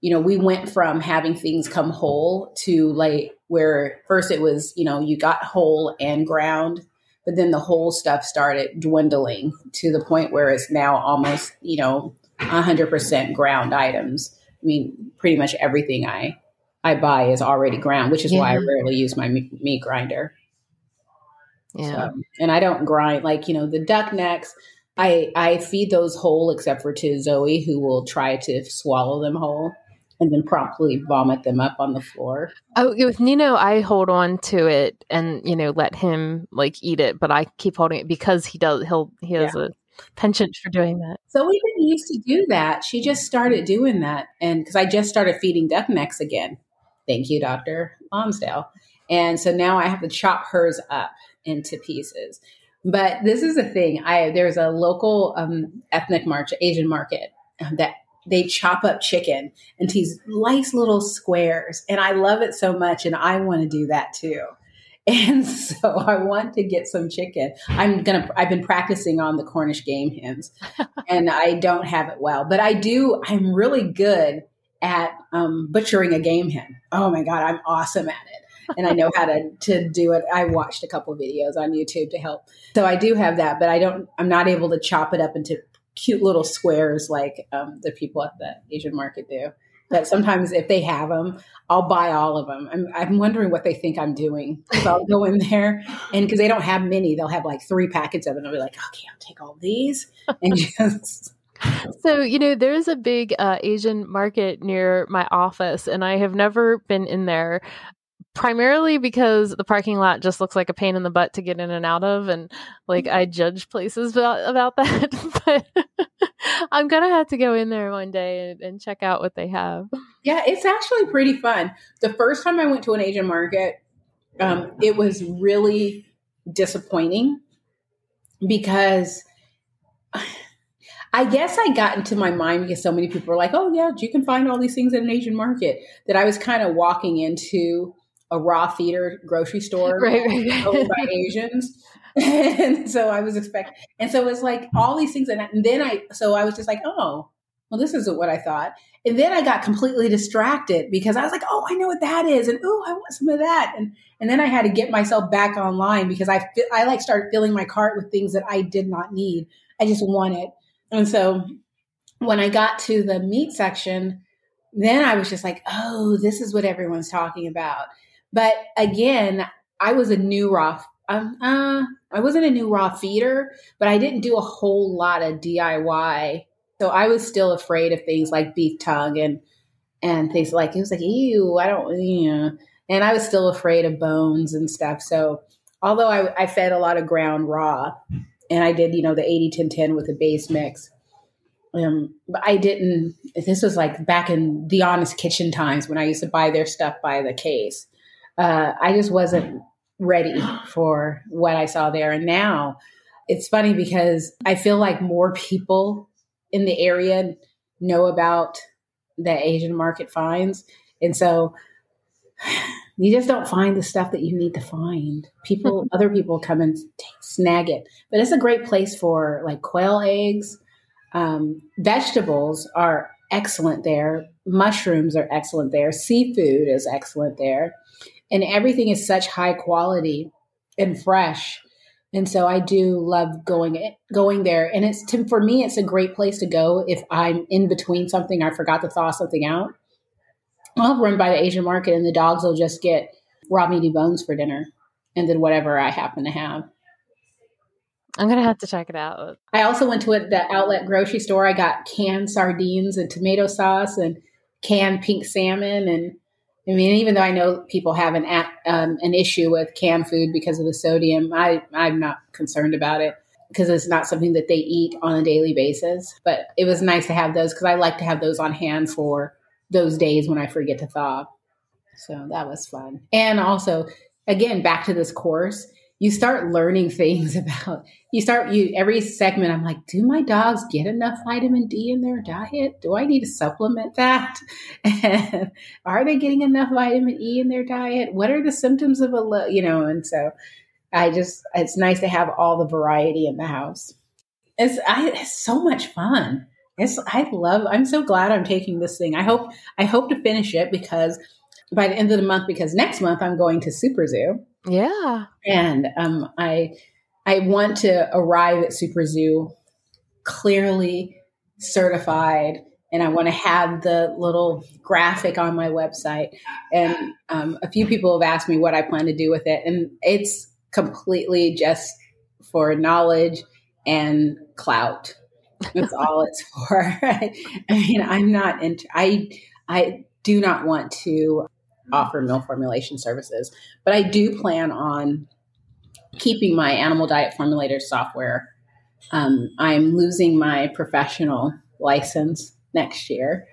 You know, we went from having things come whole to like where first it was, you know, you got whole and ground, but then the whole stuff started dwindling to the point where it's now almost, you know, 100% ground items. I mean, pretty much everything I I buy is already ground, which is yeah. why I rarely use my meat grinder. Yeah. So, and I don't grind like, you know, the duck necks, I I feed those whole except for to Zoe, who will try to swallow them whole and then promptly vomit them up on the floor. Oh, with Neno, I hold on to it and you know let him like eat it, but I keep holding it because he does. He'll he has yeah. a penchant for doing that. So we didn't used to do that. She just started doing that. And because I just started feeding duck necks again. Thank you, Dr. Lonsdale. And so now I have to chop hers up into pieces. But this is a thing. I there's a local um, ethnic march, Asian market um, that they chop up chicken into these nice little squares, and I love it so much, and I want to do that too. And so I want to get some chicken. I'm gonna. I've been practicing on the Cornish game hens, and I don't have it well, but I do. I'm really good at um, butchering a game hen. Oh my god, I'm awesome at it and I know how to to do it. I watched a couple videos on YouTube to help. So I do have that, but I don't I'm not able to chop it up into cute little squares like um, the people at the Asian market do. But sometimes if they have them, I'll buy all of them. I'm, I'm wondering what they think I'm doing. So I'll go in there and because they don't have many, they'll have like three packets of. And I'll be like, okay, I'll take all these and just so you know there's a big uh, asian market near my office and i have never been in there primarily because the parking lot just looks like a pain in the butt to get in and out of and like i judge places about, about that but i'm gonna have to go in there one day and, and, check out what they have. Yeah it's actually pretty fun. The first time i went to an asian market um, it was really disappointing because I guess I got into my mind because so many people were like, oh, yeah, you can find all these things at an Asian market that I was kind of walking into a raw feeder grocery store right, right. owned by Asians. and so I was expecting, and so it's like all these things. And, and then I, so I was just like, oh, well, this isn't what I thought. And then I got completely distracted because I was like, oh, I know what that is. And oh, I want some of that. And, and then I had to get myself back online because I, I like started filling my cart with things that I did not need. I just wanted. And so when I got to the meat section, then I was just like, oh, this is what everyone's talking about. But again, I was a new raw. Um, uh, I wasn't a new raw feeder, but I didn't do a whole lot of DIY. So I was still afraid of things like beef tongue and and things like it was like ew, I don't yeah. And I was still afraid of bones and stuff. So although I, I fed a lot of ground raw, and I did you know the 80 10 10 with the base mix. Um, but I didn't. This was like back in the Honest Kitchen times when I used to buy their stuff by the case uh, I just wasn't ready for what I saw there. And now it's funny because I feel like more people in the area know about the Asian market finds. And so you just don't find the stuff that you need to find. People, other people come and take, snag it. But it's a great place for like quail eggs. Um, vegetables are excellent there. Mushrooms are excellent there. Seafood is excellent there and everything is such high quality and fresh. And so I do love going going there. And it's to, for me, it's a great place to go if I'm in between something. I forgot to thaw something out. I'll run by the Asian market, and the dogs will just get raw meaty bones for dinner, and then whatever I happen to have. I'm gonna have to check it out. I also went to a, the outlet grocery store. I got canned sardines and tomato sauce and canned pink salmon and I mean, even though I know people have an um, an issue with canned food because of the sodium, I I'm not concerned about it because it's not something that they eat on a daily basis. But it was nice to have those because I like to have those on hand for those days when I forget to thaw. So that was fun. And also, again, back to this course, you start learning things about you start you every segment i'm like do my dogs get enough vitamin d in their diet? Do i need to supplement that? And are they getting enough vitamin e in their diet? What are the symptoms of a low you know and so i just it's nice to have all the variety in the house. It's I, it's so much fun. It's i love i'm so glad i'm taking this thing. I hope i hope to finish it because by the end of the month because next month i'm going to SuperZoo yeah. And um, I I want to arrive at SuperZoo clearly certified, and I want to have the little graphic on my website. And um, a few people have asked me what I plan to do with it, and it's completely just for knowledge and clout. That's all it's for. I mean, I'm not into. I I do not want to offer meal formulation services. But I do plan on keeping my animal diet formulator software um, I'm losing my professional license next year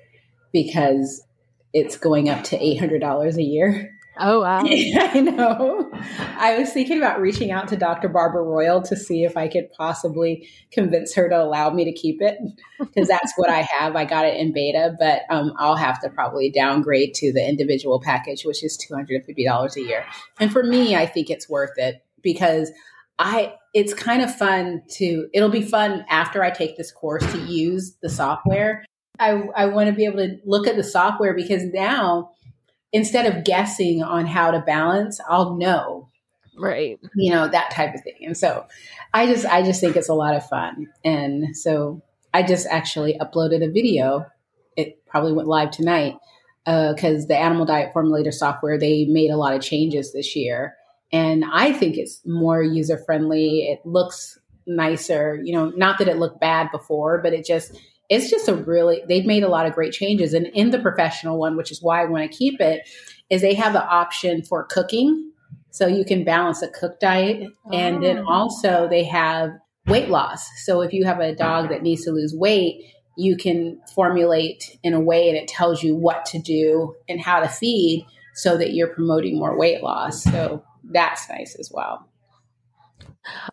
because it's going up to $800 a year. Oh, wow. I know. I was thinking about reaching out to Dr. Barbara Royal to see if I could possibly convince her to allow me to keep it because that's what I have. I got it in beta, but um, I'll have to probably downgrade to the individual package, which is $250 a year. And for me, I think it's worth it because I it's kind of fun to it'll be fun after I take this course to use the software. I I want to be able to look at the software because now instead of guessing on how to balance, I'll know. Right. You know, that type of thing. And so I just I just think it's a lot of fun. And so I just actually uploaded a video. It probably went live tonight because uh, the animal diet formulator software they made a lot of changes this year and I think it's more user friendly. It looks nicer, you know, not that it looked bad before, but it just, it's just a really, they've made a lot of great changes. And in the professional one, which is why I want to keep it, is they have the option for cooking. So you can balance a cook diet. Oh. And then oh. also they have weight loss. So if you have a dog that needs to lose weight, you can formulate in a way and it tells you what to do and how to feed so that you're promoting more weight loss. So that's nice as well.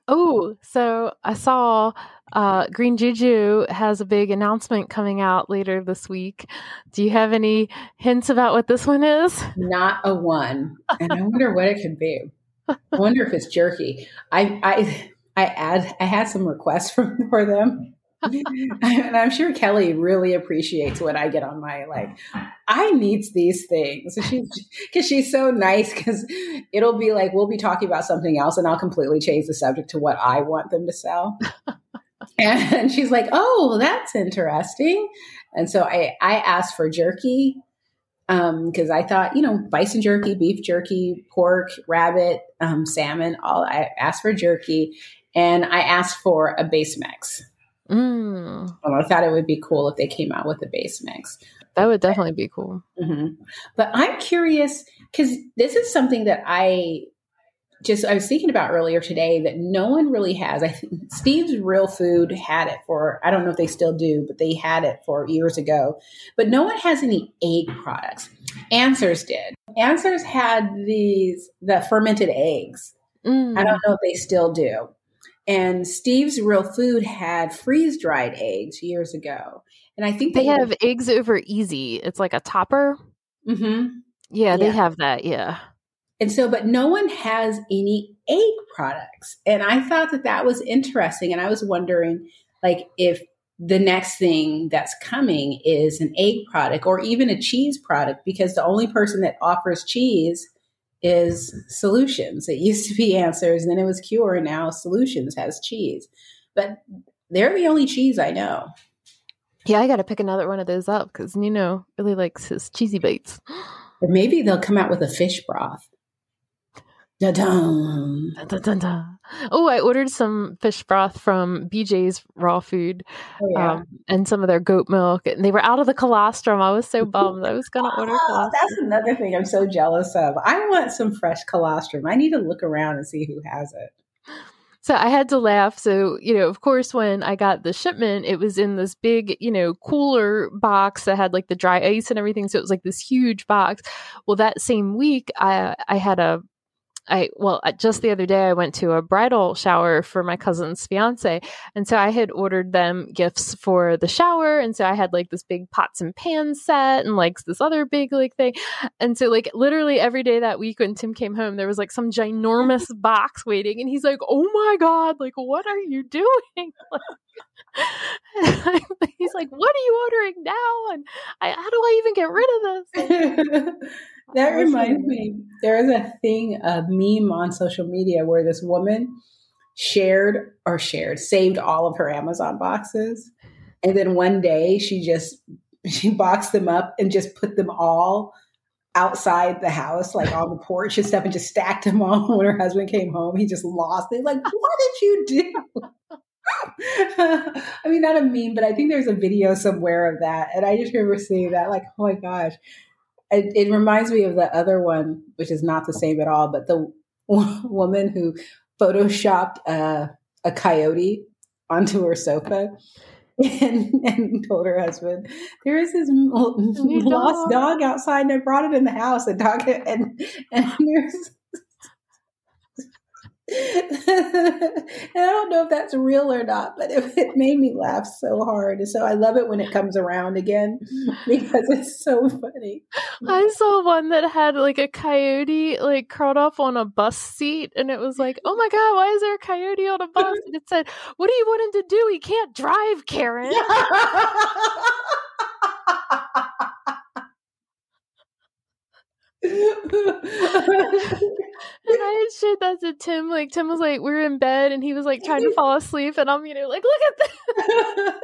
Oh, so I saw uh, Green Juju has a big announcement coming out later this week. Do you have any hints about what this one is? Not a one, and I wonder what it could be. I wonder if it's jerky. I I I add I had some requests from for them, and I'm sure Kelly really appreciates what I get on my like, I needs these things. She's because she's so nice because it'll be like we'll be talking about something else and I'll completely change the subject to what I want them to sell. And she's like, "Oh, that's interesting." And so I I asked for jerky Um, because um, I thought you know bison jerky, beef jerky, pork, rabbit, um, salmon. All I asked for jerky, and I asked for a base mix. Mm. I thought it would be cool if they came out with a base mix. That would definitely be cool. Mm-hmm. But I'm curious because this is something that I just I was thinking about earlier today that no one really has. I think Steve's Real Food had it for I don't know if they still do, but they had it for years ago. But no one has any egg products. Answers did. Answers had these the fermented eggs. Mm. I don't know if they still do. And Steve's Real Food had freeze dried eggs years ago. And I think they, they have eggs over easy. It's like a topper. Mm-hmm. Yeah, yeah, they have that. Yeah. And so, but no one has any egg products. And I thought that that was interesting. And I was wondering, like, if the next thing that's coming is an egg product or even a cheese product, because the only person that offers cheese is solutions. It used to be answers, and then it was cure, and now solutions has cheese. But they're the only cheese I know. Yeah, I got to pick another one of those up because Neno really likes his cheesy bites. Or maybe they'll come out with a fish broth. Da-dum. Da-da-da-da. Oh, I ordered some fish broth from BJ's Raw Food oh, yeah. um, and some of their goat milk. And they were out of the colostrum. I was so bummed. I was going to oh, order colostrum. That's another thing I'm so jealous of. I want some fresh colostrum. I need to look around and see who has it. So I had to laugh. So, you know, of course, when I got the shipment, it was in this big, you know, cooler box that had like the dry ice and everything. So it was like this huge box. Well, that same week, I I had a I well just the other day I went to a bridal shower for my cousin's fiance and so I had ordered them gifts for the shower and so I had like this big pots and pans set and like this other big like thing. And so like literally every day that week when Tim came home there was like some ginormous box waiting and he's like oh my god like what are you doing? He's like what are you ordering now? And I, how do I even get rid of this that reminds me, there is a thing, a meme on social media where this woman shared or shared, saved all of her Amazon boxes. And then one day she just, she boxed them up and just put them all outside the house, like on the porch and stuff, and just stacked them all. When her husband came home, he just lost it. Like, what did you do? I mean, not a meme, but I think there's a video somewhere of that. And I just remember seeing that, like, oh my gosh it, it, reminds me of the other one, which is not the same at all, but the woman who photoshopped a, a coyote onto her sofa and, and told her husband, "There is this lost dog. dog outside, and I brought it in the house. And dog, and and there's." And I don't know if that's real or not, but it, it, made me laugh so hard. And so I love it when it comes around again because it's so funny. I saw one that had like a coyote like curled up on a bus seat, and it was like, "Oh my god, why is there a coyote on a bus?" And it said, "What do you want him to do? He can't drive, Karen." and I showed that to Tim. Like Tim was like, we are in bed, and he was like trying to fall asleep, and I'm you know like, look at that.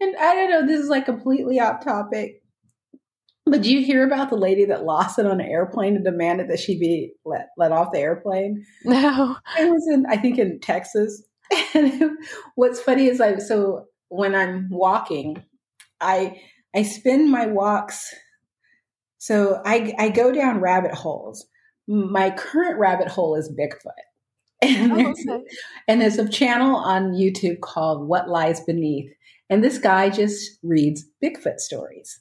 and I don't know. This is like completely off topic. But do you hear about the lady that lost it on an airplane and demanded that she be let let off the airplane? No, it was in I think in Texas. And what's funny is I so when I'm walking, I I spend my walks. So I I go down rabbit holes. My current rabbit hole is Bigfoot. And, oh, there's, okay. and there's a channel on YouTube called What Lies Beneath. And this guy just reads Bigfoot stories.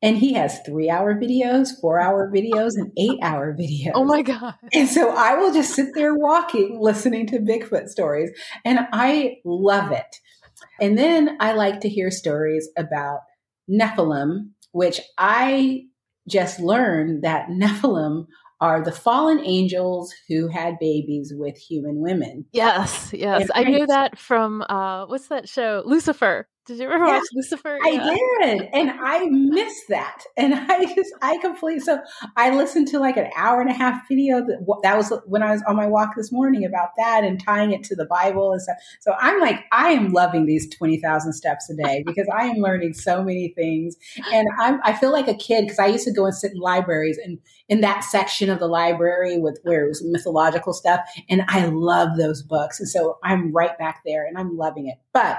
And he has three hour videos, four hour videos, and eight hour videos. Oh my God. And so I will just sit there walking, listening to Bigfoot stories. And I love it. And then I like to hear stories about Nephilim, which I just learned that Nephilim are the fallen angels who had babies with human women. Yes, yes. And I knew that from uh what's that show? Lucifer. Did you ever yeah, watch Lucifer? I did, and I missed that. And I just, I completely. So I listened to like an hour and a half video that that was when I was on my walk this morning about that and tying it to the Bible and stuff. So I'm like, I am loving these twenty thousand steps a day because I am learning so many things, and I'm I feel like a kid because I used to go and sit in libraries and in that section of the library with where it was mythological stuff, and I love those books, and so I'm right back there, and I'm loving it, but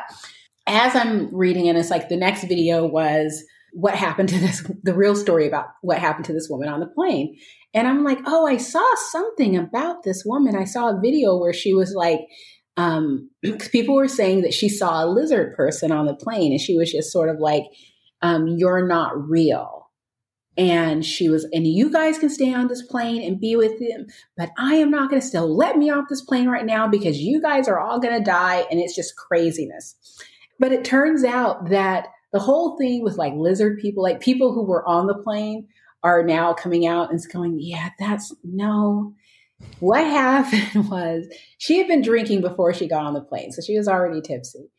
as I'm reading it, it's like the next video was what happened to this, the real story about what happened to this woman on the plane. And I'm like, oh, I saw something about this woman. I saw a video where she was like, um, people were saying that she saw a lizard person on the plane and she was just sort of like, um, you're not real. And she was, and you guys can stay on this plane and be with him, but I am not going to still let me off this plane right now because you guys are all going to die. And it's just craziness. But it turns out that the whole thing with like lizard people, like people who were on the plane, are now coming out and going, yeah, that's no. What happened was she had been drinking before she got on the plane, so she was already tipsy.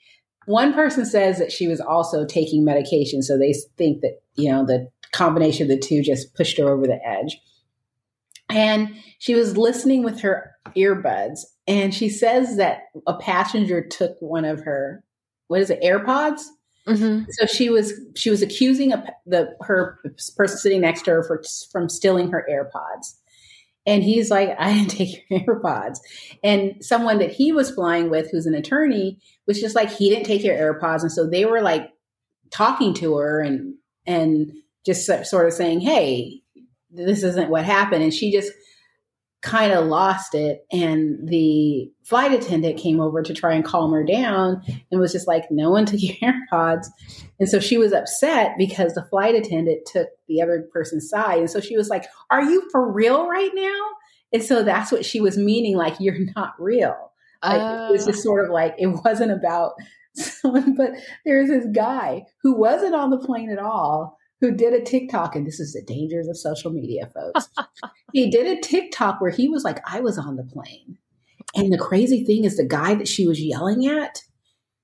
One person says that she was also taking medication, so they think that, you know, the combination of the two just pushed her over the edge. And she was listening with her earbuds, and she says that a passenger took one of her what is it AirPods. Mm-hmm. So she was she was accusing a, the her person sitting next to her for from stealing her AirPods, and he's like, "I didn't take your AirPods." And someone that he was flying with, who's an attorney, was just like, "He didn't take your AirPods," and so they were like talking to her and and just sort of saying, "Hey, this isn't what happened," and she just kind of lost it and the flight attendant came over to try and calm her down and was just like no one took your airpods. And so she was upset because the flight attendant took the other person's side. And so she was like are you for real right now? And so that's what she was meaning like you're not real. Like uh. it was just sort of like it wasn't about someone but there's this guy who wasn't on the plane at all who did a TikTok, and this is the dangers of social media, folks. he did a TikTok where he was like, I was on the plane. And the crazy thing is, the guy that she was yelling at,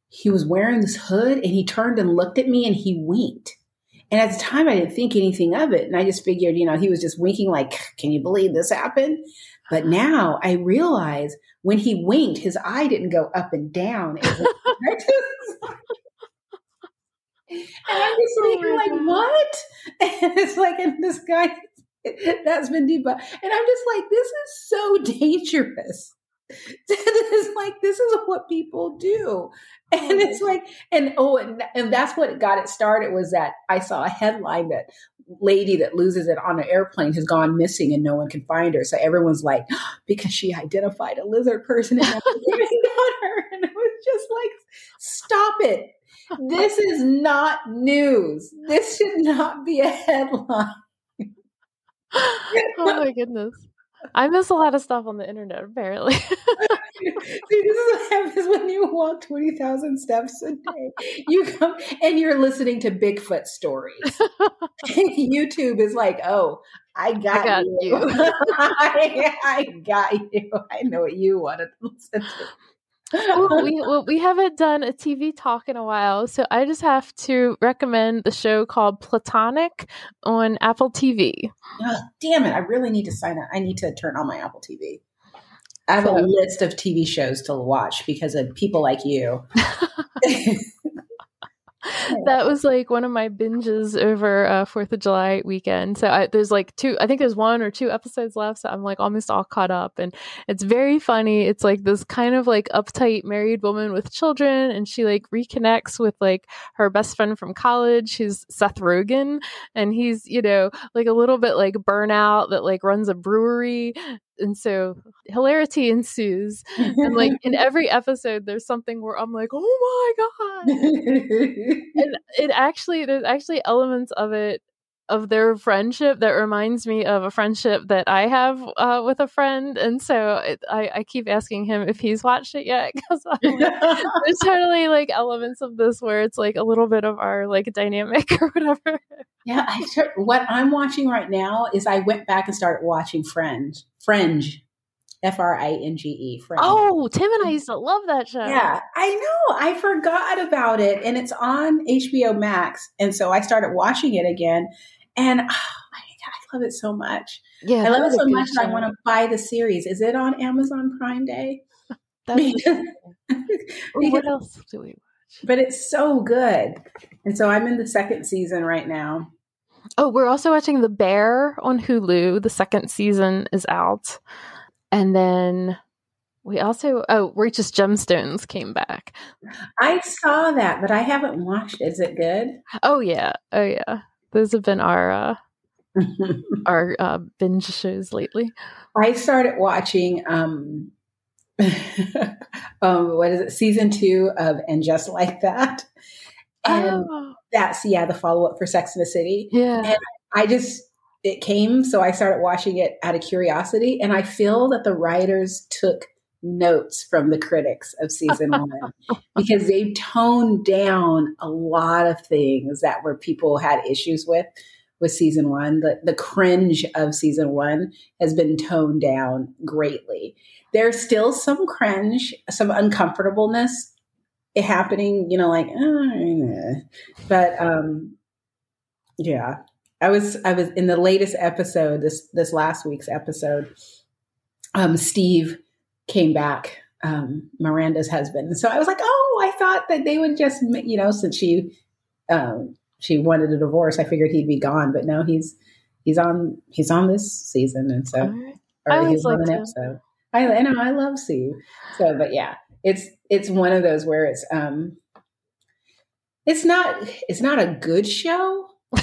he was wearing this hood and he turned and looked at me and he winked. And at the time, I didn't think anything of it. And I just figured, you know, he was just winking, like, can you believe this happened? But uh-huh. now I realize when he winked, his eye didn't go up and down. And I'm just oh like, like what? And it's like, and this guy that's been debunked. And I'm just like, this is so dangerous. it's like this is what people do and it's like and oh and, and that's what got it started was that i saw a headline that lady that loses it on an airplane has gone missing and no one can find her so everyone's like because she identified a lizard person and her and it was just like stop it this is not news this should not be a headline oh my goodness I miss a lot of stuff on the internet, apparently. See, this is what happens when you walk 20,000 steps a day. You come and you're listening to Bigfoot stories. YouTube is like, oh, I got, I got you. you. I, I, got you. I know what you want to listen to well, we well, we haven't done a TV talk in a while, so I just have to recommend the show called Platonic on Apple TV. Oh, damn it! I really need to sign up. I need to turn on my Apple TV. I have so, a list of TV shows to watch because of people like you. that was like one of my binges over uh, Fourth of July weekend. So I, there's like two, I think there's one or two episodes left. So I'm like almost all caught up, and it's very funny. It's like this kind of like uptight married woman with children, and she like reconnects with like her best friend from college, who's Seth Rogen, and he's you know like a little bit like burnout that like runs a brewery, and so hilarity ensues. And like in every episode there's something where i'm like oh my god. And it actually there's actually elements of it of their friendship that reminds me of a friendship that I have uh, with a friend, and so it, I, I, keep asking him if he's watched it yet because there's totally like elements of this where it's like a little bit of our like dynamic or whatever. Yeah, I start, what I'm watching right now is I went back and started watching Fringe. Fringe. F R I N G E. Oh, Tim and I mm-hmm. used to love that show. Yeah, I know. I forgot about it, and it's on HBO Max, and so I started watching it again, and oh, I love it so much. Yeah, I love it so much that I want to buy the series. Is it on Amazon Prime Day? because, what else do we watch? But it's so good, and so I'm in the second season right now. Oh, we're also watching The Bear on Hulu. The second season is out. And then we also oh, Righteous Gemstones came back. I saw that, but I haven't watched. Is it good? Oh yeah. Oh yeah. Those have been our uh our uh, binge shows lately. I started watching um um what is it season 2 of and just like that. And oh that's yeah the follow up for Sex and the City. Yeah, and I just it came, so I started watching it out of curiosity, and I feel that the writers took notes from the critics of season one because they toned down a lot of things that were people had issues with with season one. The the cringe of season one has been toned down greatly. There's still some cringe, some uncomfortableness it happening, you know, like, oh, but um, yeah, I was I was in the latest episode, this this last week's episode. Um, Steve came back, um, Miranda's husband, and so I was like, oh, I thought that they would just, you know, since she um, she wanted a divorce, I figured he'd be gone, but no, he's he's on he's on this season, and so or he's on an episode. I, I know I love Steve, so but yeah, it's it's one of those where it's um it's not it's not a good show.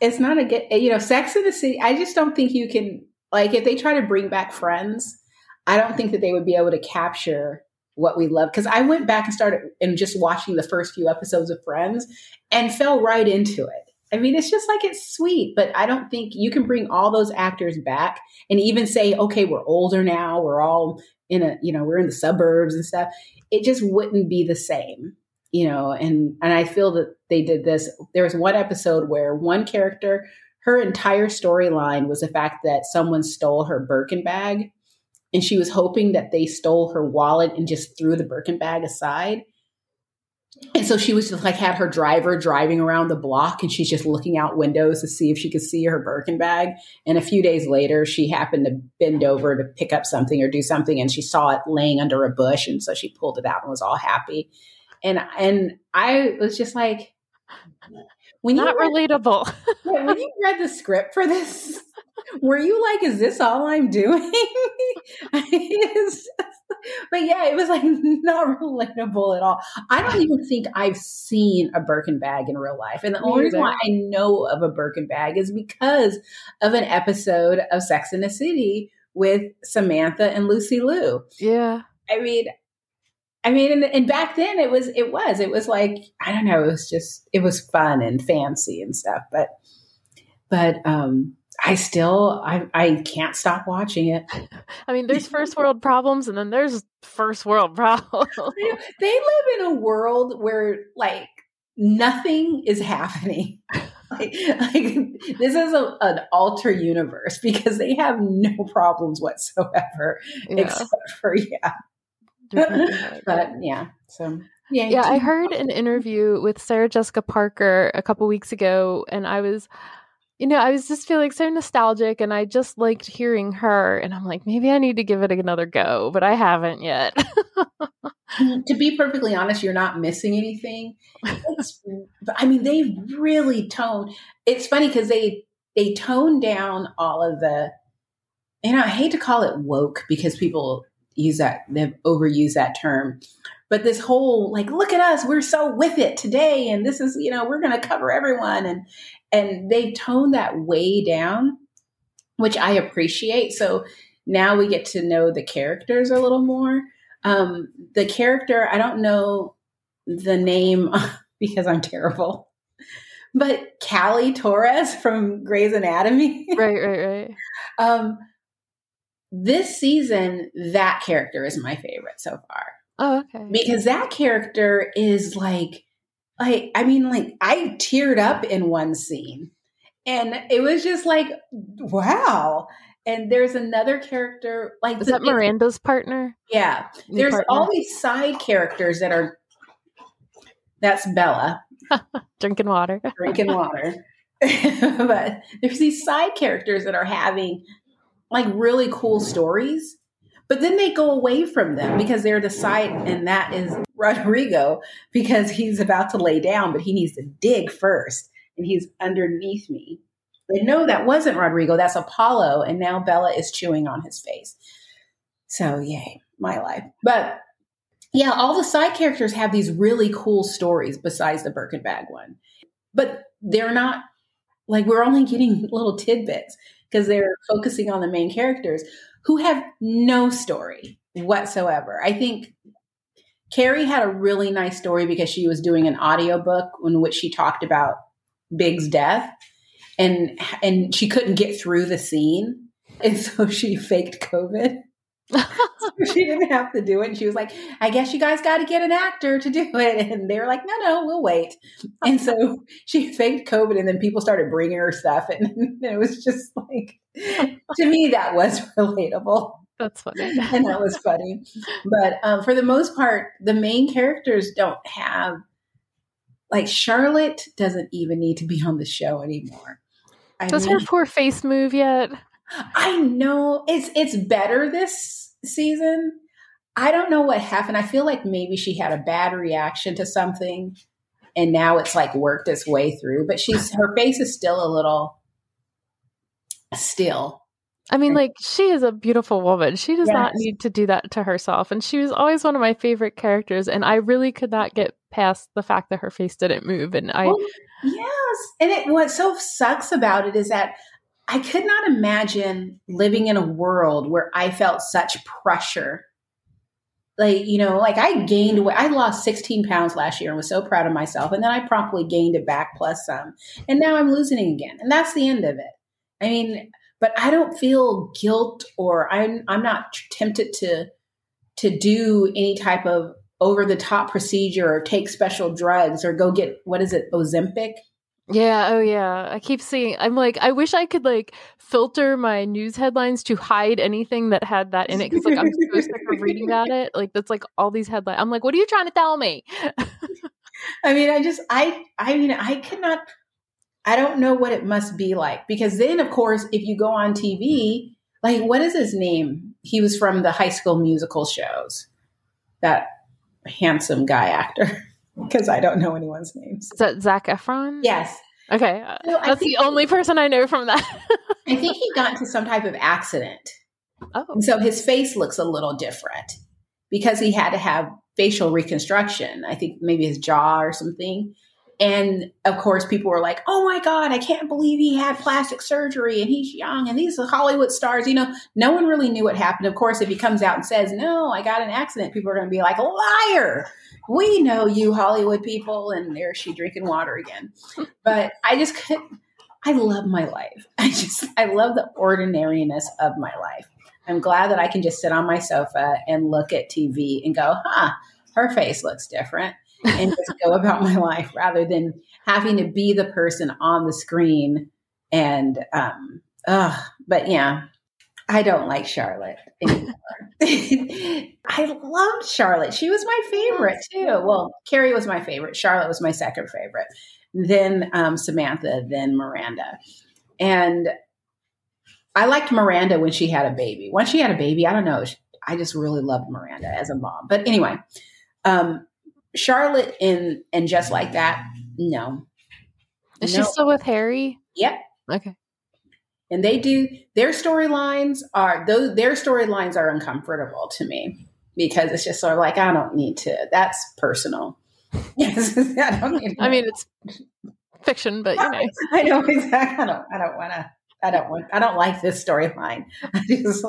it's not a good you know, Sex and the City. I just don't think you can like if they try to bring back Friends, I don't think that they would be able to capture what we love because I went back and started and just watching the first few episodes of Friends and fell right into it. I mean, it's just like it's sweet, but I don't think you can bring all those actors back and even say, okay, we're older now, we're all in a, you know, we're in the suburbs and stuff. It just wouldn't be the same, you know, and and I feel that they did this. There was one episode where one character, her entire storyline was the fact that someone stole her Birkin bag and she was hoping that they stole her wallet and just threw the Birkin bag aside and so she was just like had her driver driving around the block and she's just looking out windows to see if she could see her Birkin bag. And a few days later, she happened to bend over to pick up something or do something and she saw it laying under a bush. And so she pulled it out and was all happy. And, and I was just like, when you not read, relatable. when you read the script for this, were you like, is this all I'm doing? but yeah, it was like not relatable at all. I don't even think I've seen a Birkin bag in real life. And the only reason why I know of a Birkin bag is because of an episode of Sex and the City with Samantha and Lucy Liu. Yeah. I mean, I mean, and, and, back then it was, it was, it was like, I don't know, it was just, it was fun and fancy and stuff. But, but, um, I still, I, I can't stop watching it. I mean, there's first world problems and then there's first world problems. they live in a world where like nothing is happening. Like, like, this is a, an alter universe because they have no problems whatsoever yeah. except for yeah but yeah, so yeah. Yeah, I heard an interview with Sarah Jessica Parker a couple weeks ago, and I was, you know, I was just feeling so nostalgic, and I just liked hearing her, and I'm like, maybe I need to give it another go, but I haven't yet. Mm, to be perfectly honest, you're not missing anything. I mean, they really tone. It's funny because they they tone down all of the. And I hate to call it woke because people use that they've overused that term but this whole like look at us we're so with it today and this is you know we're going to cover everyone and and they've toned that way down which i appreciate so now we get to know the characters a little more um the character i don't know the name because i'm terrible but Callie Torres from Grey's Anatomy. Right, right, right. um, this season, that character is my favorite so far. Oh, okay. Because that character is like, like I mean, like I teared up in one scene, and it was just like, wow. And there's another character like is that Miranda's partner? Yeah, New there's partner? all these side characters that are. That's Bella drinking water, drinking water. but there's these side characters that are having like really cool stories, but then they go away from them because they're the side, and that is Rodrigo because he's about to lay down, but he needs to dig first, and he's underneath me. They know that wasn't Rodrigo, that's Apollo, and now Bella is chewing on his face. So, yay, my life. But yeah, all the side characters have these really cool stories besides the Birkin bag one, but they're not like we're only getting little tidbits because they're focusing on the main characters who have no story whatsoever. I think Carrie had a really nice story because she was doing an audiobook in which she talked about Big's death and and she couldn't get through the scene and so she faked COVID. she didn't have to do it. And she was like, I guess you guys got to get an actor to do it. And they were like, no, no, we'll wait. And so she faked COVID and then people started bringing her stuff. And it was just like, to me, that was relatable. That's funny. and that was funny. But um, for the most part, the main characters don't have, like, Charlotte doesn't even need to be on the show anymore. I Does mean, her poor face move yet? I know it's it's better this season. I don't know what happened. I feel like maybe she had a bad reaction to something and now it's like worked its way through, but she's her face is still a little still. I mean, like, she is a beautiful woman. She does yes. not need to do that to herself. And she was always one of my favorite characters. And I really could not get past the fact that her face didn't move. And I. Well, yes. And it, what so sucks about it is that I could not imagine living in a world where I felt such pressure. Like, you know, like I gained weight. I lost 16 pounds last year and was so proud of myself. And then I promptly gained it back plus some. And now I'm losing again. And that's the end of it. I mean, but I don't feel guilt or I'm I'm not tempted to to do any type of over the top procedure or take special drugs or go get what is it, Ozempic? Yeah, oh yeah. I keep seeing I'm like I wish I could like filter my news headlines to hide anything that had that in it cuz like I'm so sick of reading about it. Like that's like all these headlines. I'm like what are you trying to tell me? I mean, I just I I mean, I cannot I don't know what it must be like because then of course if you go on TV, like what is his name? He was from the high school musical shows. That handsome guy actor. Because I don't know anyone's names. Is that Zac Efron? Yes. Okay, uh, that's the only person I know from that. I think he got into some type of accident, Oh. And so his face looks a little different because he had to have facial reconstruction. I think maybe his jaw or something. And of course, people were like, oh my God, I can't believe he had plastic surgery and he's young and these are Hollywood stars. You know, no one really knew what happened. Of course, if he comes out and says, no, I got an accident, people are going to be like, liar. We know you, Hollywood people. And there she drinking water again. But I just couldn't, I love my life. I just, I love the ordinariness of my life. I'm glad that I can just sit on my sofa and look at TV and go, huh, her face looks different and just go about my life rather than having to be the person on the screen. And, um, uh, but yeah, I don't like Charlotte anymore. I loved Charlotte. She was my favorite too. Well, Carrie was my favorite. Charlotte was my second favorite. Then um, Samantha, then Miranda. And I liked Miranda when she had a baby. Once she had a baby, I don't know. I just really loved Miranda as a mom. But anyway, um, Charlotte in and just like that, no. Is No. she still with Harry? Yep. Okay. And they do their storylines are those their storylines are uncomfortable to me because it's just sort of like I don't need to. That's personal. Yes, I don't need. I mean, it's fiction, but you know. I know exactly. I don't. I don't want to. I don't want. I don't like this storyline. I just.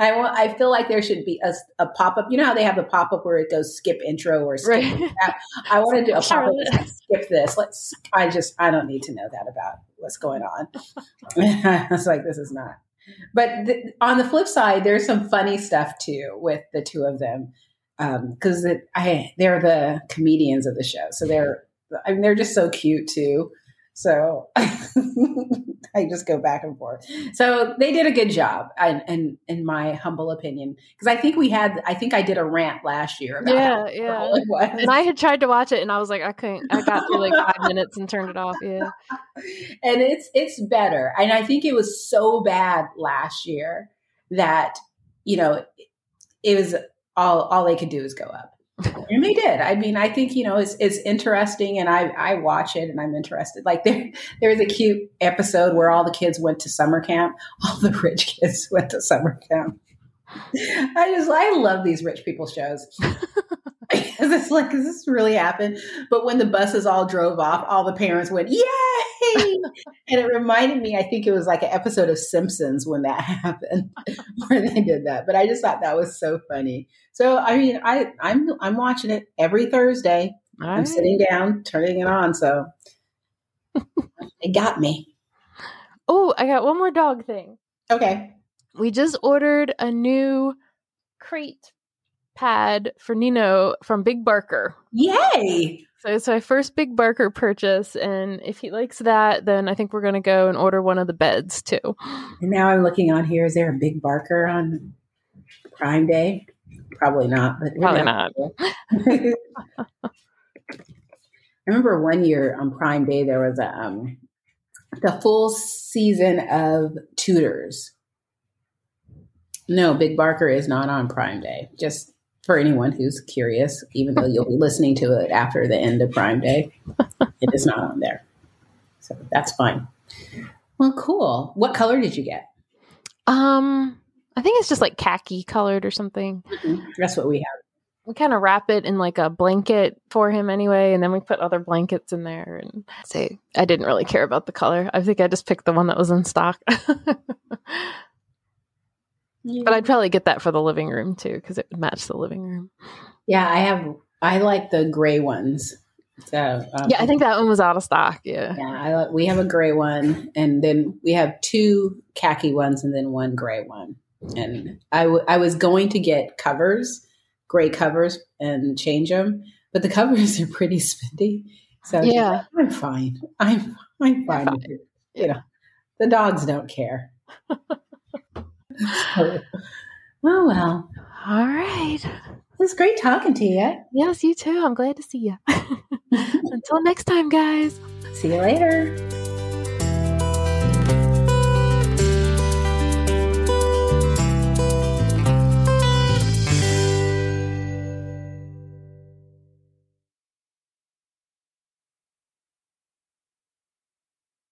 I want. I feel like there should be a, a pop up. You know how they have the pop up where it goes skip intro or skip. Right. that? I want to do a pop up. Charlotte. Skip this. Let's. I just. I don't need to know that about what's going on. I was like, this is not. But th- on the flip side, there's some funny stuff too with the two of them um, because it I they're the comedians of the show, so they're I mean they're just so cute too. So I just go back and forth. So they did a good job, and in, in my humble opinion, because I think we had I think I did a rant last year about Yeah, yeah. it. And I had tried to watch it, and I was like, I couldn't. I got through like five minutes and turned it off. Yeah. and it's it's better. And I think it was so bad last year that you know it was all all they could do is go up, and they did. I mean, I think you know it's it's interesting, and I I watch it and I'm interested. Like there there was a cute episode where all the kids went to summer camp. All the rich kids went to summer camp. I just I love these rich people shows. Because it's like, does this really happen? But when the buses all drove off, all the parents went, Yay! and it reminded me, I think it was like an episode of Simpsons when that happened, where they did that. But I just thought that was so funny. So I mean, I I'm I'm watching it every Thursday. All I'm right. sitting down, turning it on. So it got me. Oh, I got one more dog thing. Okay. We just ordered a new crate pad for Neno from Big Barker. Yay! So it's my first Big Barker purchase, and if he likes that, then I think we're gonna go and order one of the beds too. And now I'm looking on here. Is there a big barker on Prime Day? Probably not, but Probably not. I remember one year on Prime Day there was a um, the full season of Tudors. No, Big Barker is not on Prime Day. Just for anyone who's curious, even though you'll be listening to it after the end of Prime Day, it is not on there. So that's fine. Well, cool. What color did you get? Um, I think it's just like khaki colored or something. That's what we have. We kind of wrap it in like a blanket for him anyway, and then we put other blankets in there. And say, I didn't really care about the color. I think I just picked the one that was in stock. But I'd probably get that for the living room too, because it would match the living room. Yeah, I have. I like the gray ones. So um, Yeah, I think that one was out of stock. Yeah. Yeah, I, we have a gray one, and then we have two khaki ones, and then one gray one. And I, w- I was going to get covers, gray covers, and change them, but the covers are pretty spendy. So Yeah. like, I'm fine. I'm I'm fine. fine. with it. You know, the dogs don't care. Oh well, All right. it was great talking to you. Yes, you too. I'm glad to see you. Until next time, guys. See you later.